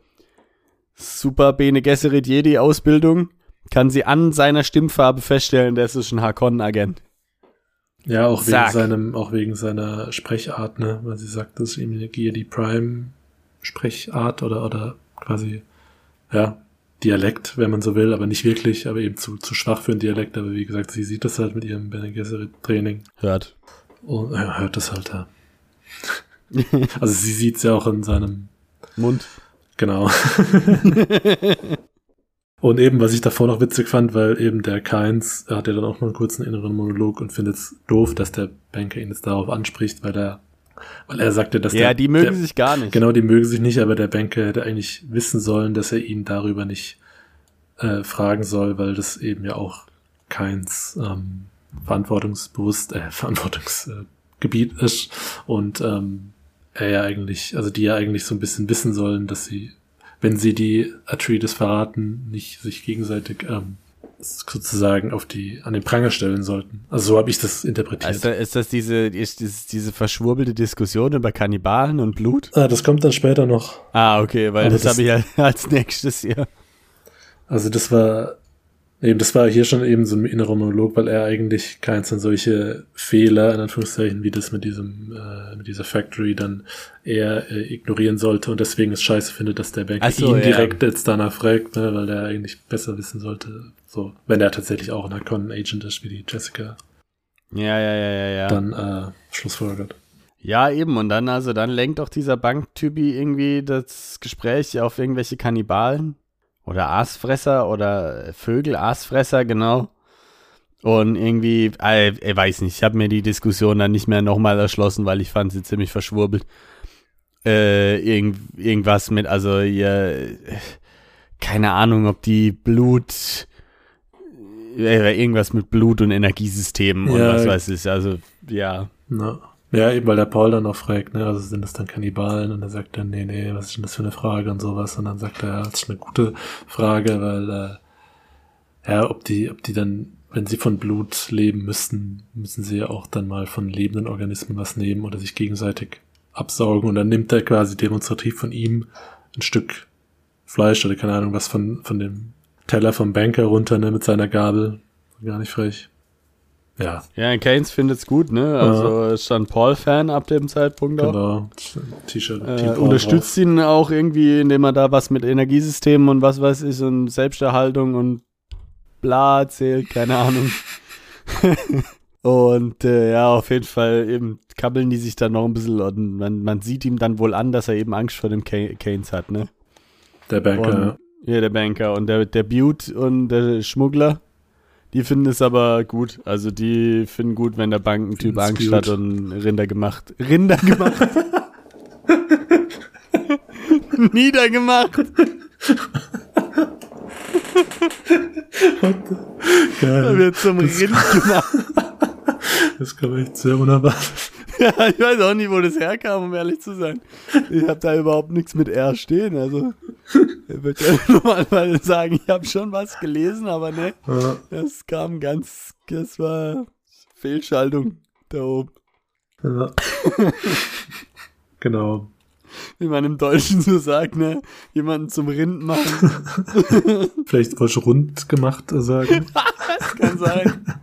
super Bene Gesserit Jedi Ausbildung kann sie an seiner Stimmfarbe feststellen, das ist ein Hakon-Agent. Ja, auch wegen seinem, auch wegen seiner Sprechart, ne? Weil sie sagt, das ist eben eine die Prime Sprechart oder, oder quasi, ja, Dialekt, wenn man so will, aber nicht wirklich, aber eben zu, zu schwach für einen Dialekt, aber wie gesagt, sie sieht das halt mit ihrem Bene Gesserit Training Hört. und ja, hört das halt, ja. Also sie sieht's ja auch in seinem, Mund. genau. Und eben, was ich davor noch witzig fand, weil eben der Keins hat ja dann auch noch einen kurzen inneren Monolog und findet es doof, dass der Banker ihn jetzt darauf anspricht, weil er, weil er sagte, dass Ja, der, die mögen der, sich gar nicht. Genau, die mögen sich nicht, aber der Banker hätte eigentlich wissen sollen, dass er ihn darüber nicht äh, fragen soll, weil das eben ja auch Keins ähm, verantwortungsbewusst, äh, Verantwortungsgebiet ist und ähm, er ja eigentlich, also die ja eigentlich so ein bisschen wissen sollen, dass sie, wenn sie die Atreides verraten, nicht sich gegenseitig ähm, sozusagen auf die an den Pranger stellen sollten. Also so habe ich das interpretiert. Ist, das- ist das diese, ist das diese verschwurbelte Diskussion über Kannibalen und Blut? ah, das kommt dann später noch. Ah, okay, weil Aber das, das- habe ich ja als nächstes hier. Also das war eben, das war hier schon eben so ein innerer Monolog, weil er eigentlich keins an solche Fehler, in Anführungszeichen, wie das mit diesem, äh, mit dieser Factory dann eher äh, ignorieren sollte und deswegen es scheiße findet, dass der Banker so, ihn ja. direkt jetzt danach fragt, ne, weil der eigentlich besser wissen sollte, so, wenn er tatsächlich auch ein Hakon-Agent ist, wie die Jessica Ja, ja, ja, ja, ja. dann äh, schlussfolgert. Ja, eben. Und dann, also, dann lenkt auch dieser Banktypi irgendwie das Gespräch auf irgendwelche Kannibalen. Oder Aasfresser oder Vögel, Aasfresser, genau. Und irgendwie, äh, ich weiß nicht, ich habe mir die Diskussion dann nicht mehr nochmal erschlossen, weil ich fand sie ziemlich verschwurbelt. Äh, irgend, irgendwas mit, also ihr, keine Ahnung, ob die Blut, äh, irgendwas mit Blut und Energiesystemen und Ja. was weiß ich. Also, ja. Na. Ja, eben weil der Paul dann auch fragt, ne, also sind das dann Kannibalen? Und er sagt dann, nee, nee, was ist denn das für eine Frage und sowas. Und dann sagt er, ja, das ist eine gute Frage, weil, äh, ja, ob die, ob die dann, wenn sie von Blut leben müssten, müssen sie ja auch dann mal von lebenden Organismen was nehmen oder sich gegenseitig absaugen. Und dann nimmt er quasi demonstrativ von ihm ein Stück Fleisch oder keine Ahnung, was von, von dem Teller vom Banker runter, ne, mit seiner Gabel. Gar nicht frech. Ja, Ja, Keynes findet's gut, ne? Also ist dann Paul-Fan ab dem Zeitpunkt auch. genau. T-Shirt. Äh, unterstützt ihn auch irgendwie, indem er da was mit Energiesystemen und was weiß ich und Selbsterhaltung und bla erzählt, keine Ahnung. und äh, ja, auf jeden Fall eben kabbeln die sich dann noch ein bisschen und man, man sieht ihm dann wohl an, dass er eben Angst vor dem Key- Keynes hat, ne? Der Banker, Und, ja, der Banker und der, der Butte und der Schmuggler, die finden es aber gut. Also die finden gut, wenn der Bankentyp Angst gut. hat und Rinder gemacht. Rinder gemacht. Niedergemacht. Er Geil. wird zum Rind gemacht. Das kam echt sehr unerwartet. Ja, ich weiß auch nicht, wo das herkam, um ehrlich zu sein. Ich habe da überhaupt nichts mit R stehen. Also, ich würde ja normalerweise sagen, ich habe schon was gelesen, aber ne, Ja, das kam ganz, das war Fehlschaltung da oben. ja. genau. Wie man im Deutschen so sagt, ne, jemanden zum Rind machen, Vielleicht ich rund gemacht sagen. kann sein.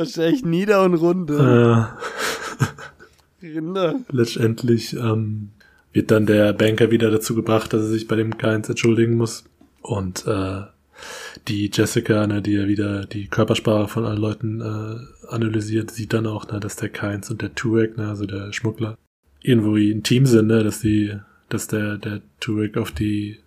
Wahrscheinlich nieder und rund. äh, Rinder. letztendlich ähm, wird dann der Banker wieder dazu gebracht, dass er sich bei dem Keins entschuldigen muss. Und äh, die Jessica, ne, die ja wieder die Körpersprache von allen Leuten äh, analysiert, sieht dann auch, ne, dass der Keins und der Turek, ne, also der Schmuggler, irgendwo ein Team sind, ne, dass die, dass der, der Turek auf die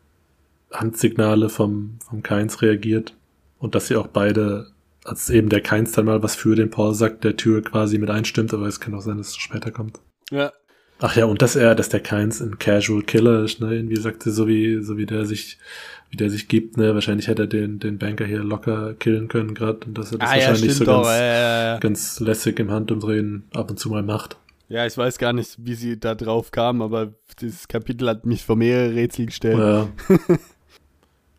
Handsignale vom, vom Keins reagiert und dass sie auch beide, als eben der Keins dann mal was für den Paul sagt, der Turek quasi mit einstimmt, aber es kann auch sein, dass es später kommt. Ja. Ach ja, und dass er, dass der Keins ein Casual Killer ist, ne? Irgendwie sagte, so wie, so wie der sich, wie der sich gibt, ne? Wahrscheinlich hätte er den, den Banker hier locker killen können gerade und dass er das Ah ja, wahrscheinlich stimmt so doch. ganz, Ja, ja, ja. ganz lässig im Handumdrehen ab und zu mal macht. ja, ich weiß gar nicht, wie sie da drauf kam, aber dieses Kapitel hat mich vor mehrere Rätsel gestellt. Ja.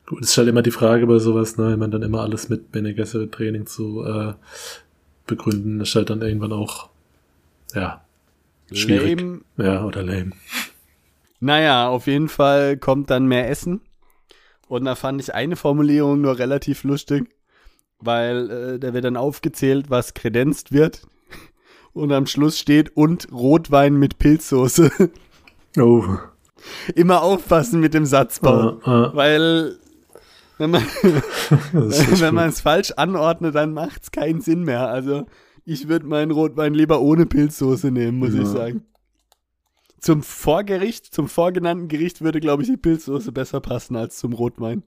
Gut, es ist halt immer die Frage bei sowas, ne? Wenn man dann immer alles mit Bene Gesserit Training zu äh, begründen, ist halt dann irgendwann auch, ja, schwierig. Lame. Ja, oder lame. Naja, auf jeden Fall kommt dann mehr Essen. Und da fand ich eine Formulierung nur relativ lustig, weil äh, da wird dann aufgezählt, was kredenzt wird. Und am Schluss steht und Rotwein mit Pilzsoße. Oh. Immer aufpassen mit dem Satzbau. Äh, äh, Weil wenn man wenn man es falsch anordnet, dann macht es keinen Sinn mehr. Also ich würde meinen Rotwein lieber ohne Pilzsoße nehmen, muss Ja. ich sagen. Zum Vorgericht, zum vorgenannten Gericht würde, glaube ich, die Pilzsoße besser passen als zum Rotwein.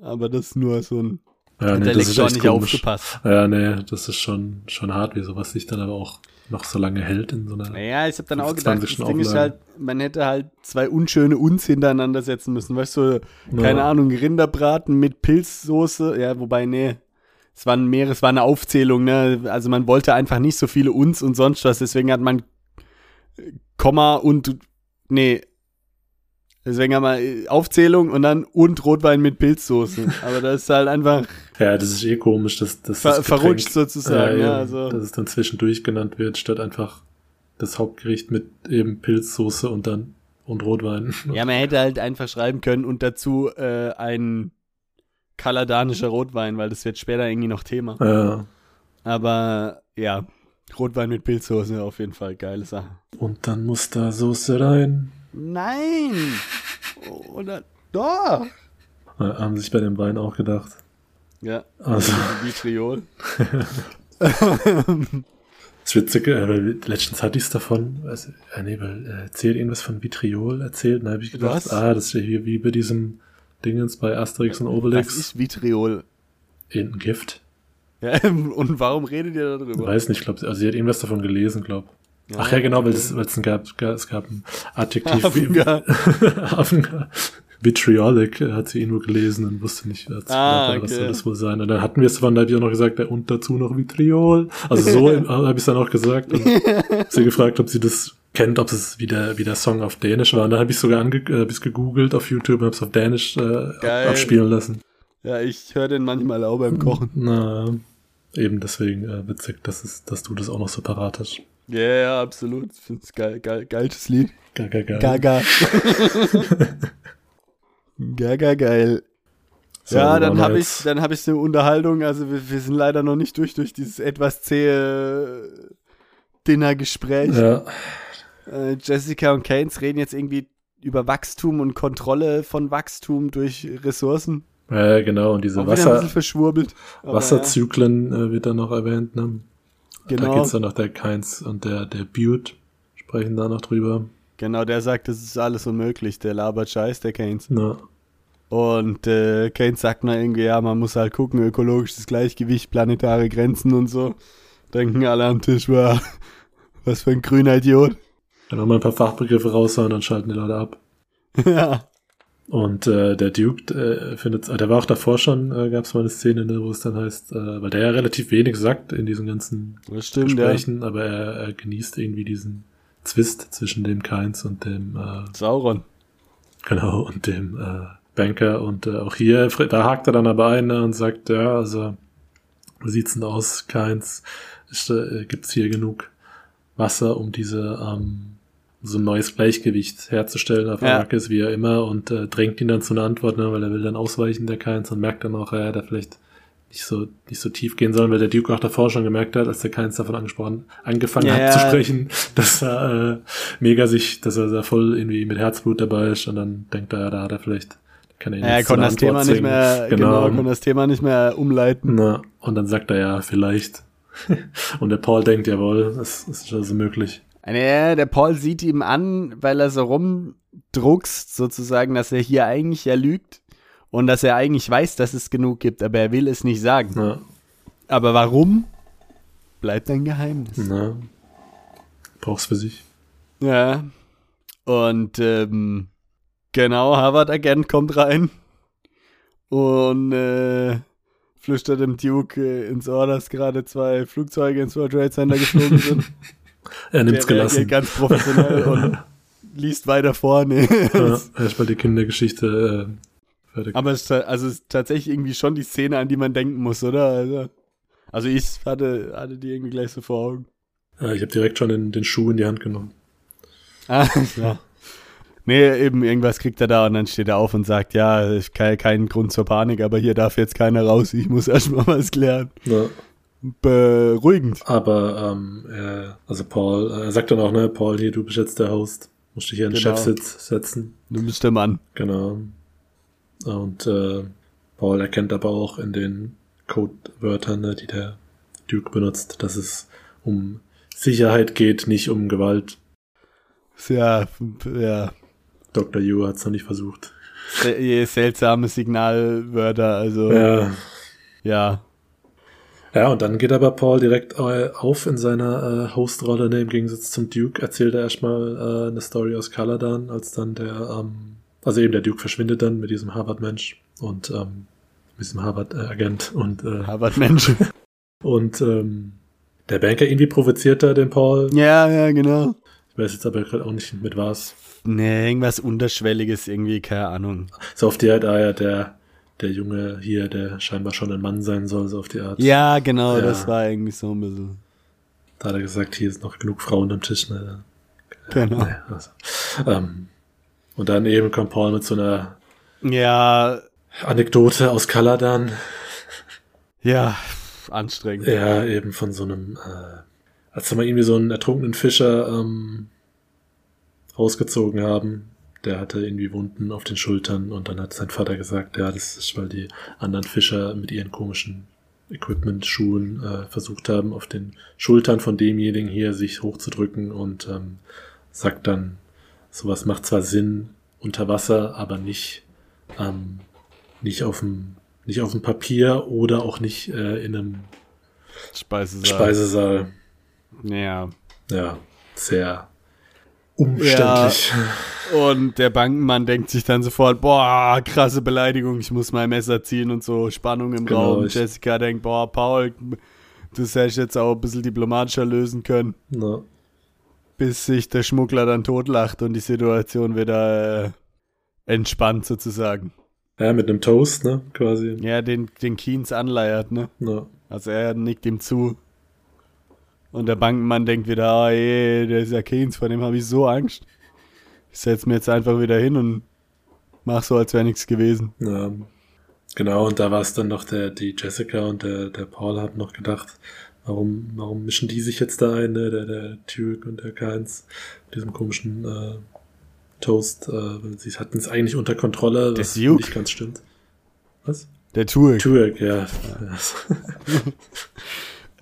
Aber das ist nur so ein ja, nee, der das ist Lektor echt nicht komisch. aufgepasst. Ja, nee, das ist schon, schon hart, wie sowas sich dann aber auch noch so lange hält in so einer. Naja, ich habe dann auch gedacht, 25. das Ding ist halt, man hätte halt zwei unschöne Uns hintereinander setzen müssen. Weißt du, keine Ja. Ahnung, Rinderbraten mit Pilzsoße. Ja, wobei, nee. Es war ein mehr, es war eine Aufzählung, ne? Also man wollte einfach nicht so viele Uns und sonst was, deswegen hat man Komma und nee. Deswegen haben wir äh, Aufzählung und dann und Rotwein mit Pilzsoße. Aber das ist halt einfach Ja, das ist eh komisch, dass, dass ver das Getränk- verrutscht sozusagen, ja. eben, also. dass es dann zwischendurch genannt wird, statt einfach das Hauptgericht mit eben Pilzsoße und dann und Rotwein. Ja, man hätte halt einfach schreiben können und dazu äh, ein kaladanischer Rotwein, weil das wird später irgendwie noch Thema. Ja. Aber ja, Rotwein mit Pilzsoße auf jeden Fall geile Sache. Und dann muss da Soße rein. Nein! Oder doch! Ja, haben sich bei dem Wein auch gedacht. Ja, Also, Vitriol. das Witzige, äh, weil letztens hatte ich es davon, also, äh, nee, weil äh, erzählt irgendwas von Vitriol erzählt, dann habe ich gedacht, Was? ah, das ist ja hier wie bei diesem Dingens bei Asterix und Was Obelix. ist Vitriol? Irgendein Gift. Ja, und warum redet ihr Ich darüber? weiß nicht, ich glaube, also sie hat irgendwas davon gelesen, glaube Ach ja, genau, weil es, weil es gab, es gab ein Adjektiv. Affengar. Affengar. Vitriolic äh, hat sie irgendwo gelesen und wusste nicht, was, Ah, was okay. soll das wohl sein. Und dann hatten wir es von, da habe ich auch noch gesagt, ja, und dazu noch Vitriol. Also so habe ich es dann auch gesagt. Und sie gefragt, ob sie das kennt, ob es wie der, wie der Song auf Dänisch war. Und dann habe ich sogar ange, äh, hab gegoogelt auf YouTube und habe es auf Dänisch äh, abspielen lassen. Ja, ich höre den manchmal auch beim Kochen. Na, eben deswegen äh, witzig, dass, es, dass du das auch noch so parat hast. Ja, ja, absolut. Ich finde es geil, geil, geiles Lied. Geil, geil. Gaga. Gaga geil. So, ja, dann habe ich, dann habe ich eine Unterhaltung. Also wir, wir sind leider noch nicht durch durch dieses etwas zähe Dinnergespräch. Ja, Äh, Jessica und Keynes reden jetzt irgendwie über Wachstum und Kontrolle von Wachstum durch Ressourcen. ja, genau. Und diese Wasser, verschwurbelt. Wasserzyklen äh, wird dann noch erwähnt. Ne? Ja, Da genau, geht's dann noch der Keins und der, der Butte sprechen da noch drüber. genau, der sagt, das ist alles unmöglich. Der labert Scheiß, der Keynes. Na, Und äh, Keynes sagt mal irgendwie, ja, man muss halt gucken, ökologisches Gleichgewicht, planetare Grenzen und so. Denken alle am Tisch, war was für ein grüner Idiot. dann nochmal ein paar Fachbegriffe raushauen, dann schalten die Leute ab. ja. Und äh, der Duke äh, findet, äh, der war auch davor schon, äh, gab es mal eine Szene, ne, wo es dann heißt, äh, weil der ja relativ wenig sagt in diesen ganzen stimmt, ja. Gesprächen, aber er, er genießt irgendwie diesen Zwist zwischen dem Keins und dem äh, Sauron. Genau, und dem äh, Banker. Und äh, auch hier, da hakt er dann aber ein ne, und sagt, ja, also, wie sieht's denn aus, Keins? Ist, äh, gibt's hier genug Wasser, um diese, ähm, so ein neues Gleichgewicht herzustellen auf Ja. Arrakis, wie er immer, und äh, drängt ihn dann zu einer Antwort, ne, weil er will dann ausweichen, der Keins, und merkt dann auch, ja, da vielleicht nicht so, nicht so tief gehen sollen, weil der Duke auch davor schon gemerkt hat, als der Keins davon angesprochen, angefangen Ja, hat ja. zu sprechen, dass er äh, mega sich, dass er da voll irgendwie mit Herzblut dabei ist und dann denkt er, ja, da hat er vielleicht, kann er Ja, er konnte das Thema nicht mehr, genau, konnte das Thema nicht mehr umleiten. Na, und dann sagt er ja, vielleicht. und der Paul denkt, jawohl, das, das ist also möglich. Nee, der Paul sieht ihm an, weil er so rumdruckst, sozusagen, dass er hier eigentlich ja lügt und dass er eigentlich weiß, dass es genug gibt, aber er will es nicht sagen. Na, Aber warum? Bleibt ein Geheimnis. na, brauch's für sich. Ja. Und ähm, genau, Harvard Agent kommt rein und äh, flüstert dem Duke äh, ins Ohr, dass gerade zwei Flugzeuge ins World Trade Center geflogen sind. Er nimmt's Der gelassen. ganz professionell und liest weiter vorne. Ja, erstmal die Kindergeschichte äh, fertig. Aber es also es ist tatsächlich irgendwie schon die Szene, an die man denken muss, oder? Also, also ich hatte, hatte die irgendwie gleich so vor Augen. Äh, ich habe direkt schon den, den Schuh in die Hand genommen. Ah, ja. Nee, eben irgendwas kriegt er da und dann steht er auf und sagt, ja, kein, kein Grund zur Panik, aber hier darf jetzt keiner raus, ich muss erstmal was klären. Na, Beruhigend. aber, ähm, er, also Paul, äh, er sagt dann auch, ne, Paul, hier, du bist jetzt der Host. Musst dich hier in den Genau. Chefsitz setzen. Du bist der Mann. Genau. Und äh, Paul erkennt aber auch in den Codewörtern, ne, die der Duke benutzt, dass es um Sicherheit geht, nicht um Gewalt. Sehr, ja, Dr. Yu hat es noch nicht versucht. se- seltsame Signalwörter, also, Ja. ja. Ja, und dann geht aber Paul direkt äh, auf in seiner äh, Hostrolle, ne, im Gegensatz zum Duke, erzählt er erstmal äh, eine Story aus Caladan, als dann der, ähm, also eben der Duke verschwindet dann mit diesem Harvard-Mensch und ähm, mit diesem Harvard-Agent und äh, Harvard Mensch. Und ähm, der Banker irgendwie provoziert da den Paul. ja, ja, genau. Ich weiß jetzt aber gerade auch nicht mit was. Nee, irgendwas Unterschwelliges irgendwie, keine Ahnung. So auf die Art, ah ja, der, der Junge hier, der scheinbar schon ein Mann sein soll, so auf die Art. Ja, genau, Ja. das war irgendwie so ein bisschen. Da hat er gesagt, hier ist noch genug Frauen am Tisch. Ne? Genau. Nee, also, ähm, und dann eben kommt Paul mit so einer Ja, Anekdote aus Kaladan. ja, anstrengend. Ja, eben von so einem, äh, als sie mal irgendwie so einen ertrunkenen Fischer ähm, rausgezogen haben. Der hatte irgendwie Wunden auf den Schultern und dann hat sein Vater gesagt, ja, das ist, weil die anderen Fischer mit ihren komischen Equipment-Schuhen äh, versucht haben, auf den Schultern von demjenigen hier sich hochzudrücken und ähm, sagt dann, sowas macht zwar Sinn unter Wasser, aber nicht, ähm, nicht auf dem nicht auf dem Papier oder auch nicht äh, in einem Speisesaal. Speisesaal. Ja. Ja, sehr umständlich. Ja, und der Bankenmann denkt sich dann sofort, boah, krasse Beleidigung, ich muss mein Messer ziehen und so, Spannung im Genau, Raum. Jessica denkt, boah, Paul, das hätte ich jetzt auch ein bisschen diplomatischer lösen können, Na, bis sich der Schmuggler dann totlacht und die Situation wieder äh, entspannt sozusagen. ja, mit einem Toast, ne, quasi. Ja, den, den Keynes anleiert, ne? Na, Also er nickt ihm zu. Und der Bankenmann denkt wieder, ah, ey, der ist ja Keynes, vor dem habe ich so Angst. Ich setz mir jetzt einfach wieder hin und mach so, als wäre nichts gewesen. Ja, genau, und da war es dann noch der, die Jessica und der, der Paul haben noch gedacht, warum, warum mischen die sich jetzt da ein, ne, der, der Turek und der Keins, mit diesem komischen äh, Toast, äh, weil sie hatten es eigentlich unter Kontrolle, Der was Duke? nicht ganz stimmt. Was? Der Turek. Turek, ja. Ja,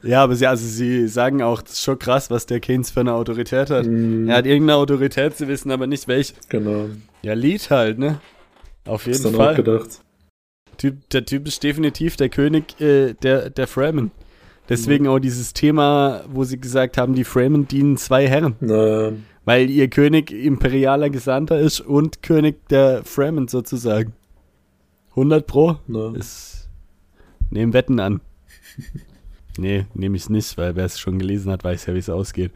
aber sie, also sie sagen auch, das ist schon krass, was der Keynes für eine Autorität hat. Mm, Er hat irgendeine Autorität, sie wissen aber nicht welche. genau. Ja, Lied halt, ne? Auf Hab's jeden dann auch Fall. gedacht. Typ, der Typ ist definitiv der König äh, der, der Fremen. Deswegen auch dieses Thema, wo sie gesagt haben, die Fremen dienen zwei Herren. Na, Weil ihr König imperialer Gesandter ist und König der Fremen sozusagen. 100 pro? na, Ist, nehmen Wetten an. nee, nehme ich nicht, weil wer es schon gelesen hat, weiß ja, wie es ausgeht.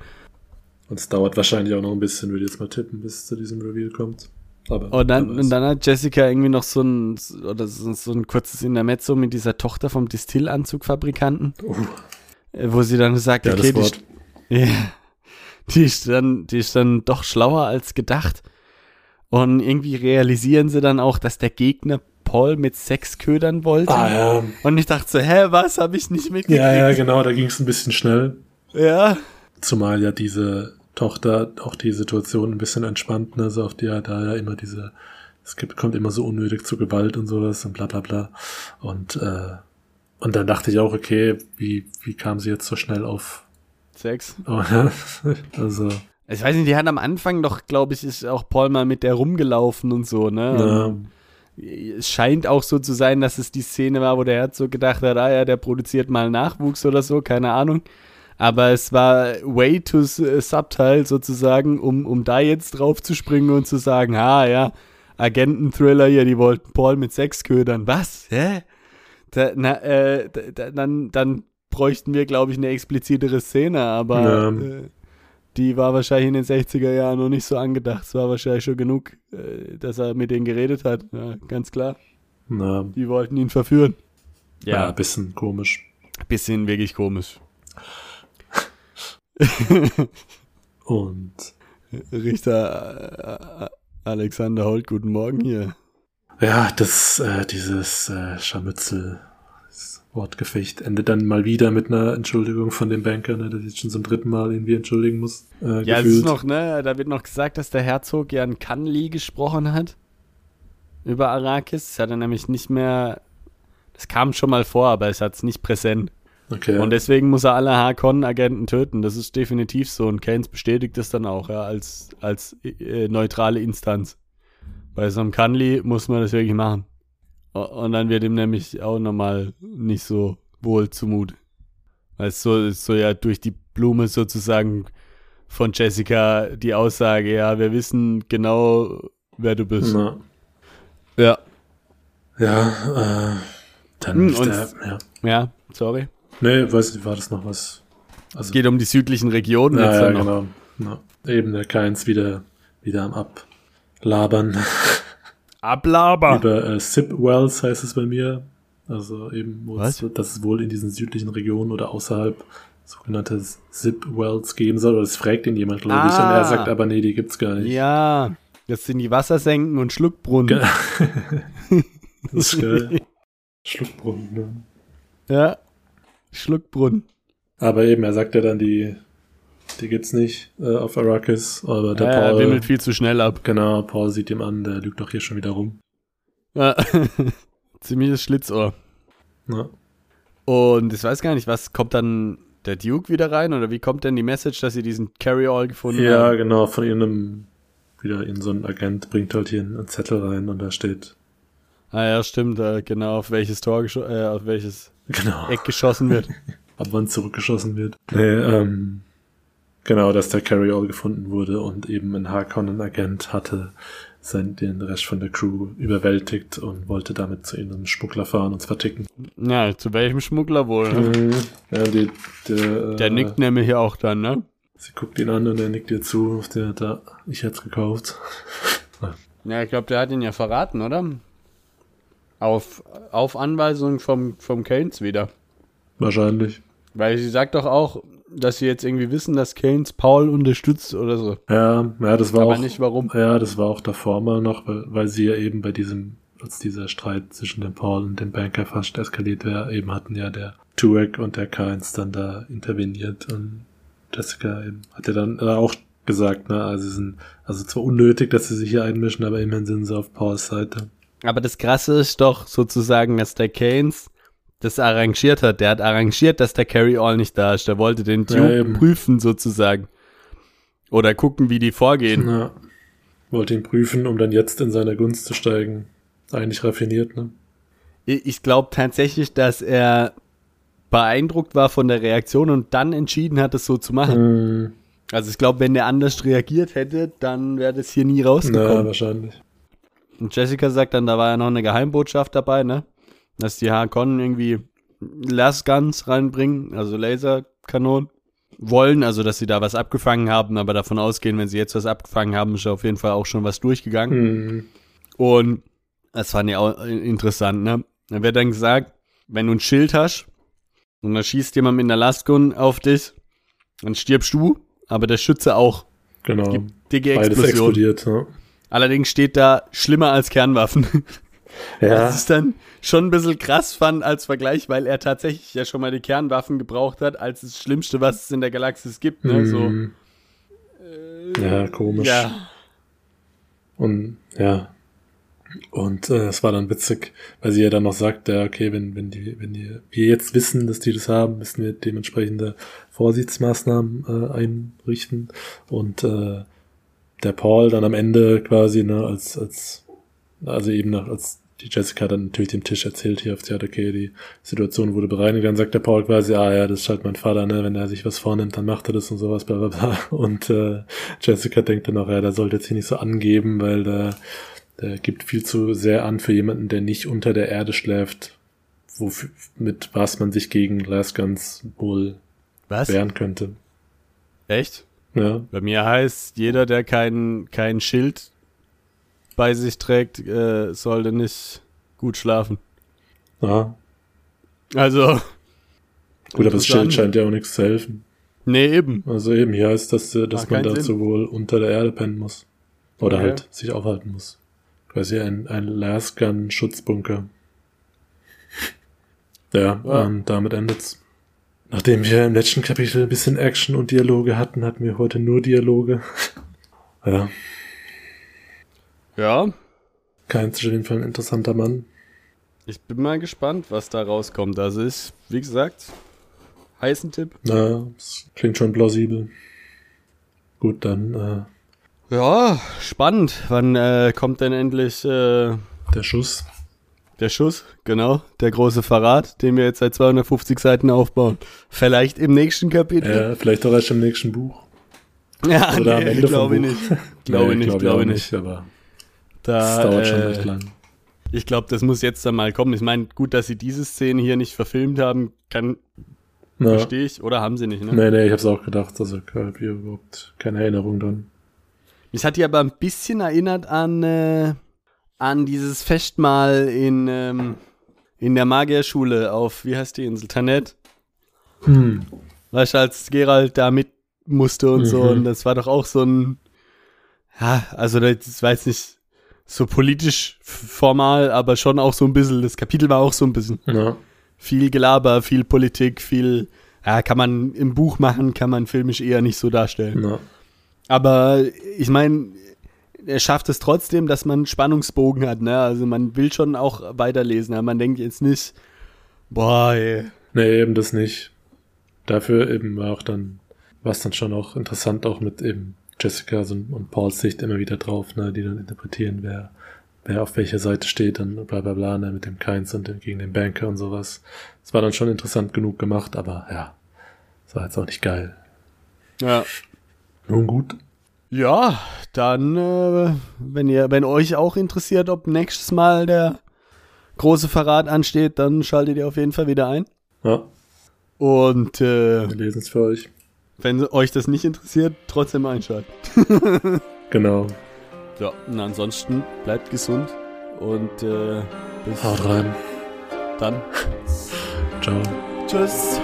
und es dauert wahrscheinlich auch noch ein bisschen, würde ich jetzt mal tippen, bis es zu diesem Reveal kommt. Aber Und dann, wer weiß. und dann hat Jessica irgendwie noch so ein, oder so, so ein kurzes Intermezzo mit dieser Tochter vom Distillanzugfabrikanten, Oh, wo sie dann sagt, ja, okay, die. Ja, die ist dann, die ist dann doch schlauer als gedacht. Und irgendwie realisieren sie dann auch, dass der Gegner Paul mit Sex ködern wollte. Ah ja, Und ich dachte so, hä, was habe ich nicht mitgekriegt? ja, ja, genau, da ging es ein bisschen schnell. ja. Zumal ja diese Tochter auch die Situation ein bisschen entspannt, ne, so auf die ja da ja immer diese, es gibt, kommt immer so unnötig zu Gewalt und sowas und bla bla bla. Und, äh, und dann dachte ich auch, okay, wie, wie kam sie jetzt so schnell auf, Sex. oh, ja, also, Ich weiß nicht, die hat am Anfang doch, glaube ich, ist auch Paul mal mit der rumgelaufen und so, ne? ja, Es scheint auch so zu sein, dass es die Szene war, wo der Herzog gedacht hat, ah ja, der produziert mal Nachwuchs oder so, keine Ahnung. Aber es war way too äh, subtle sozusagen, um, um da jetzt drauf zu springen und zu sagen, ah ja, Agenten-Thriller hier, die wollten Paul mit Sex ködern. Was? Hä? Da, na, äh, da, dann, dann bräuchten wir, glaube ich, eine explizitere Szene, aber Ja. äh, die war wahrscheinlich in den 60er Jahren noch nicht so angedacht. Es war wahrscheinlich schon genug, äh, dass er mit denen geredet hat. Ja, ganz klar. na, Die wollten ihn verführen. ja, ein bisschen komisch. bisschen wirklich komisch. Und, Richter äh, Alexander Holt, guten Morgen hier. ja, das, äh, dieses, äh, Scharmützel, Wortgefecht endet dann mal wieder mit einer Entschuldigung von dem Banker, ne, der sich schon zum dritten Mal irgendwie entschuldigen muss. Äh, Ja, es gefühlt. ist noch, ne, da wird noch gesagt, dass der Herzog ja in Kanli gesprochen hat. Über Arrakis. Das hat er nämlich nicht mehr. Das kam schon mal vor, aber es hat es nicht präsent. Okay. Und deswegen muss er alle Harkonnen-Agenten töten. Das ist definitiv so. Und Keynes bestätigt das dann auch, ja, als, als äh, neutrale Instanz. Bei so einem Kanli muss man das wirklich machen. Und dann wird ihm nämlich auch nochmal nicht so wohl zumut. Weil es so, so ja durch die Blume sozusagen von Jessica die Aussage, ja, wir wissen genau, wer du bist. Na, Ja. ja, äh, dann Hm, ist und- der, ja. Ja, sorry. Nee, weiß nicht, war das noch was? Es Also, geht um die südlichen Regionen ja, jetzt ja, noch. genau. Ja. Eben der Keins wieder, wieder am Ablabern. Ablaber. Über äh, Sip Wells heißt es bei mir. Also eben, es, dass es wohl in diesen südlichen Regionen oder außerhalb sogenannte Zip Wells geben soll. Oder das fragt ihn jemand, glaube ich. Und Ah. er sagt aber, nee, die gibt's gar nicht. Ja, das sind die Wassersenken und Schluckbrunnen. Ge- das ist geil. Schluckbrunnen, ne? Ja, Schluckbrunnen. Aber eben, er sagt ja dann, die, die gibt's nicht äh, auf Arrakis. Aber der Ja, Paul, wimmelt viel zu schnell ab. genau, Paul sieht ihm an, der lügt doch hier schon wieder rum. Ja. Ziemliches Schlitzohr. Ja. Und ich weiß gar nicht, was kommt dann der Duke wieder rein oder wie kommt denn die Message, dass sie diesen Carry-All gefunden Ja, haben? genau, von irgendeinem, wieder in so ein Agent bringt halt hier einen Zettel rein und da steht, Ah ja, stimmt, äh, genau, auf welches Tor äh, auf welches genau, Eck geschossen wird. ab wann zurückgeschossen wird. Nee, ähm, Genau, dass der Carry-All gefunden wurde und eben ein Harkonnen-Agent hatte sein, den Rest von der Crew überwältigt und wollte damit zu einem Schmuggler fahren und verticken. Ja, zu welchem Schmuggler wohl? Ne? Mhm. Ja, die, der, Der äh, nickt nämlich hier auch dann, ne? Sie guckt ihn an und er nickt ihr zu. Der, da, ich hätte gekauft. Ja, ich glaube, der hat ihn ja verraten, oder? Auf, auf Anweisung vom, vom Keynes wieder. Wahrscheinlich. Weil sie sagt doch auch, dass sie jetzt irgendwie wissen, dass Keynes Paul unterstützt oder so. Ja, ja, das war Aber auch. nicht warum. Ja, das war auch davor mal noch, weil, weil sie ja eben bei diesem, als dieser Streit zwischen dem Paul und dem Banker fast eskaliert wäre, eben hatten ja der Turek und der Kynes dann da interveniert und Jessica eben hat ja dann auch gesagt, ne, also sie sind, also zwar unnötig, dass sie sich hier einmischen, aber immerhin sind sie auf Pauls Seite. Aber das Krasse ist doch sozusagen, dass der Keynes das arrangiert hat. Der hat arrangiert, dass der Carry All nicht da ist. Der wollte den Ja, Duke eben. prüfen sozusagen. Oder gucken, wie die vorgehen. Ja. Wollte ihn prüfen, um dann jetzt in seiner Gunst zu steigen. Eigentlich raffiniert, ne? Ich, glaube tatsächlich, dass er beeindruckt war von der Reaktion und dann entschieden hat, es so zu machen. Mhm. Also ich glaube, wenn der anders reagiert hätte, dann wäre das hier nie Ja, rausgekommen. wahrscheinlich. Und Jessica sagt dann, da war ja noch eine Geheimbotschaft dabei, ne? Dass die Harkonnen irgendwie Lasguns reinbringen, also Laserkanonen wollen, also dass sie da was abgefangen haben, aber davon ausgehen, wenn sie jetzt was abgefangen haben, ist auf jeden Fall auch schon was durchgegangen. Mhm. Und das fand ich auch interessant, ne? Da wird dann gesagt, wenn du ein Schild hast und da schießt jemand mit einer Lastgun auf dich, dann stirbst du, aber der Schütze auch. Genau. Dicke Beides Explosion. explodiert, ne? Allerdings steht da schlimmer als Kernwaffen. Ja. Das ist dann schon ein bisschen krass fand als Vergleich, weil er tatsächlich ja schon mal die Kernwaffen gebraucht hat, als das Schlimmste, was es in der Galaxis gibt. Ne? So, Mhm. Ja, komisch. ja. Und ja. Und äh, es war dann witzig, weil sie ja dann noch sagt, ja, okay, wenn, wenn die, wenn die, wir jetzt wissen, dass die das haben, müssen wir dementsprechende Vorsichtsmaßnahmen äh, einrichten. Und äh, der Paul dann am Ende quasi, ne, als, als, also eben als die Jessica dann natürlich dem Tisch erzählt hier auf Theater, okay, die Situation wurde bereinigt, dann sagt der Paul quasi, ah ja, das ist halt mein Vater, ne, wenn er sich was vornimmt, dann macht er das und sowas, bla bla bla. Und äh, Jessica denkt dann auch, ja, der sollte jetzt hier nicht so angeben, weil der, der gibt viel zu sehr an für jemanden, der nicht unter der Erde schläft, wofür, mit was man sich gegen Lasguns wohl Was? wehren könnte. Echt? Ja, Bei mir heißt, jeder, der kein, kein Schild bei sich trägt, äh, sollte nicht gut schlafen. ja. Also, Gut, aber das Schild scheint ja auch nichts zu helfen. nee, eben. Also eben, hier heißt das, äh, dass Macht man dazu Sinn. wohl unter der Erde pennen muss. Oder Okay. halt sich aufhalten muss. Quasi ein, ein Lasgun-Schutzbunker. Ja, Ja. Ähm, damit endet's. Nachdem wir im letzten Kapitel ein bisschen Action und Dialoge hatten, hatten wir heute nur Dialoge. ja, Ja, kein ist auf jeden Fall ein interessanter Mann. ich bin mal gespannt, was da rauskommt. Also ist, wie gesagt, heißen Tipp. Na, das klingt schon plausibel. Gut, dann äh, Ja, spannend. Wann äh, kommt denn endlich äh, der Schuss. der Schuss? Genau, der große Verrat, den wir jetzt seit 250 Seiten aufbauen. Vielleicht im nächsten Kapitel. Ja, vielleicht auch erst im nächsten Buch. Ja, Oder am Ende vom glaube ich Buch. nicht. Glaube Nee, nicht, glaub ich glaube nicht. Aber Da, das dauert schon äh, recht lang. Ich glaube, das muss jetzt dann mal kommen. Ich meine, gut, dass sie diese Szene hier nicht verfilmt haben, kann, Na, verstehe ich. Oder haben sie nicht, ne? nee, nee, ich hab's auch gedacht. Also ich habe hier überhaupt keine Erinnerung dran. Mich hat die aber ein bisschen erinnert an, äh, an dieses Festmahl in, ähm, in der Magierschule auf, wie heißt die Insel, Tanet? Hm. Weißt du, als Gerald da mit musste und so. Mhm. Und das war doch auch so ein, ja, also das jetzt nicht so politisch formal, aber schon auch so ein bisschen, das Kapitel war auch so ein bisschen Ja. viel Gelaber, viel Politik, viel, ja, kann man im Buch machen, kann man filmisch eher nicht so darstellen. Na. Aber ich meine, er schafft es trotzdem, dass man Spannungsbogen hat, ne? Also man will schon auch weiterlesen, aber man denkt jetzt nicht, boah, ey. Nee, eben das nicht. Dafür eben war auch dann, war es dann schon auch interessant, auch mit eben Jessica und, und Pauls Sicht immer wieder drauf, ne, die dann interpretieren, wer, wer auf welcher Seite steht, dann bla bla bla, ne, mit dem Keins und gegen den Banker und sowas. Es war dann schon interessant genug gemacht, aber ja, es war jetzt auch nicht geil. Ja. Nun gut. Ja, dann, äh, wenn ihr, wenn euch auch interessiert, ob nächstes Mal der große Verrat ansteht, dann schaltet ihr auf jeden Fall wieder ein. Ja, Und äh, wir lesen es für euch. Wenn euch das nicht interessiert, trotzdem einschalten. Genau. Ja, und ansonsten bleibt gesund und äh, bis Haut rein. dann. Ciao. Tschüss.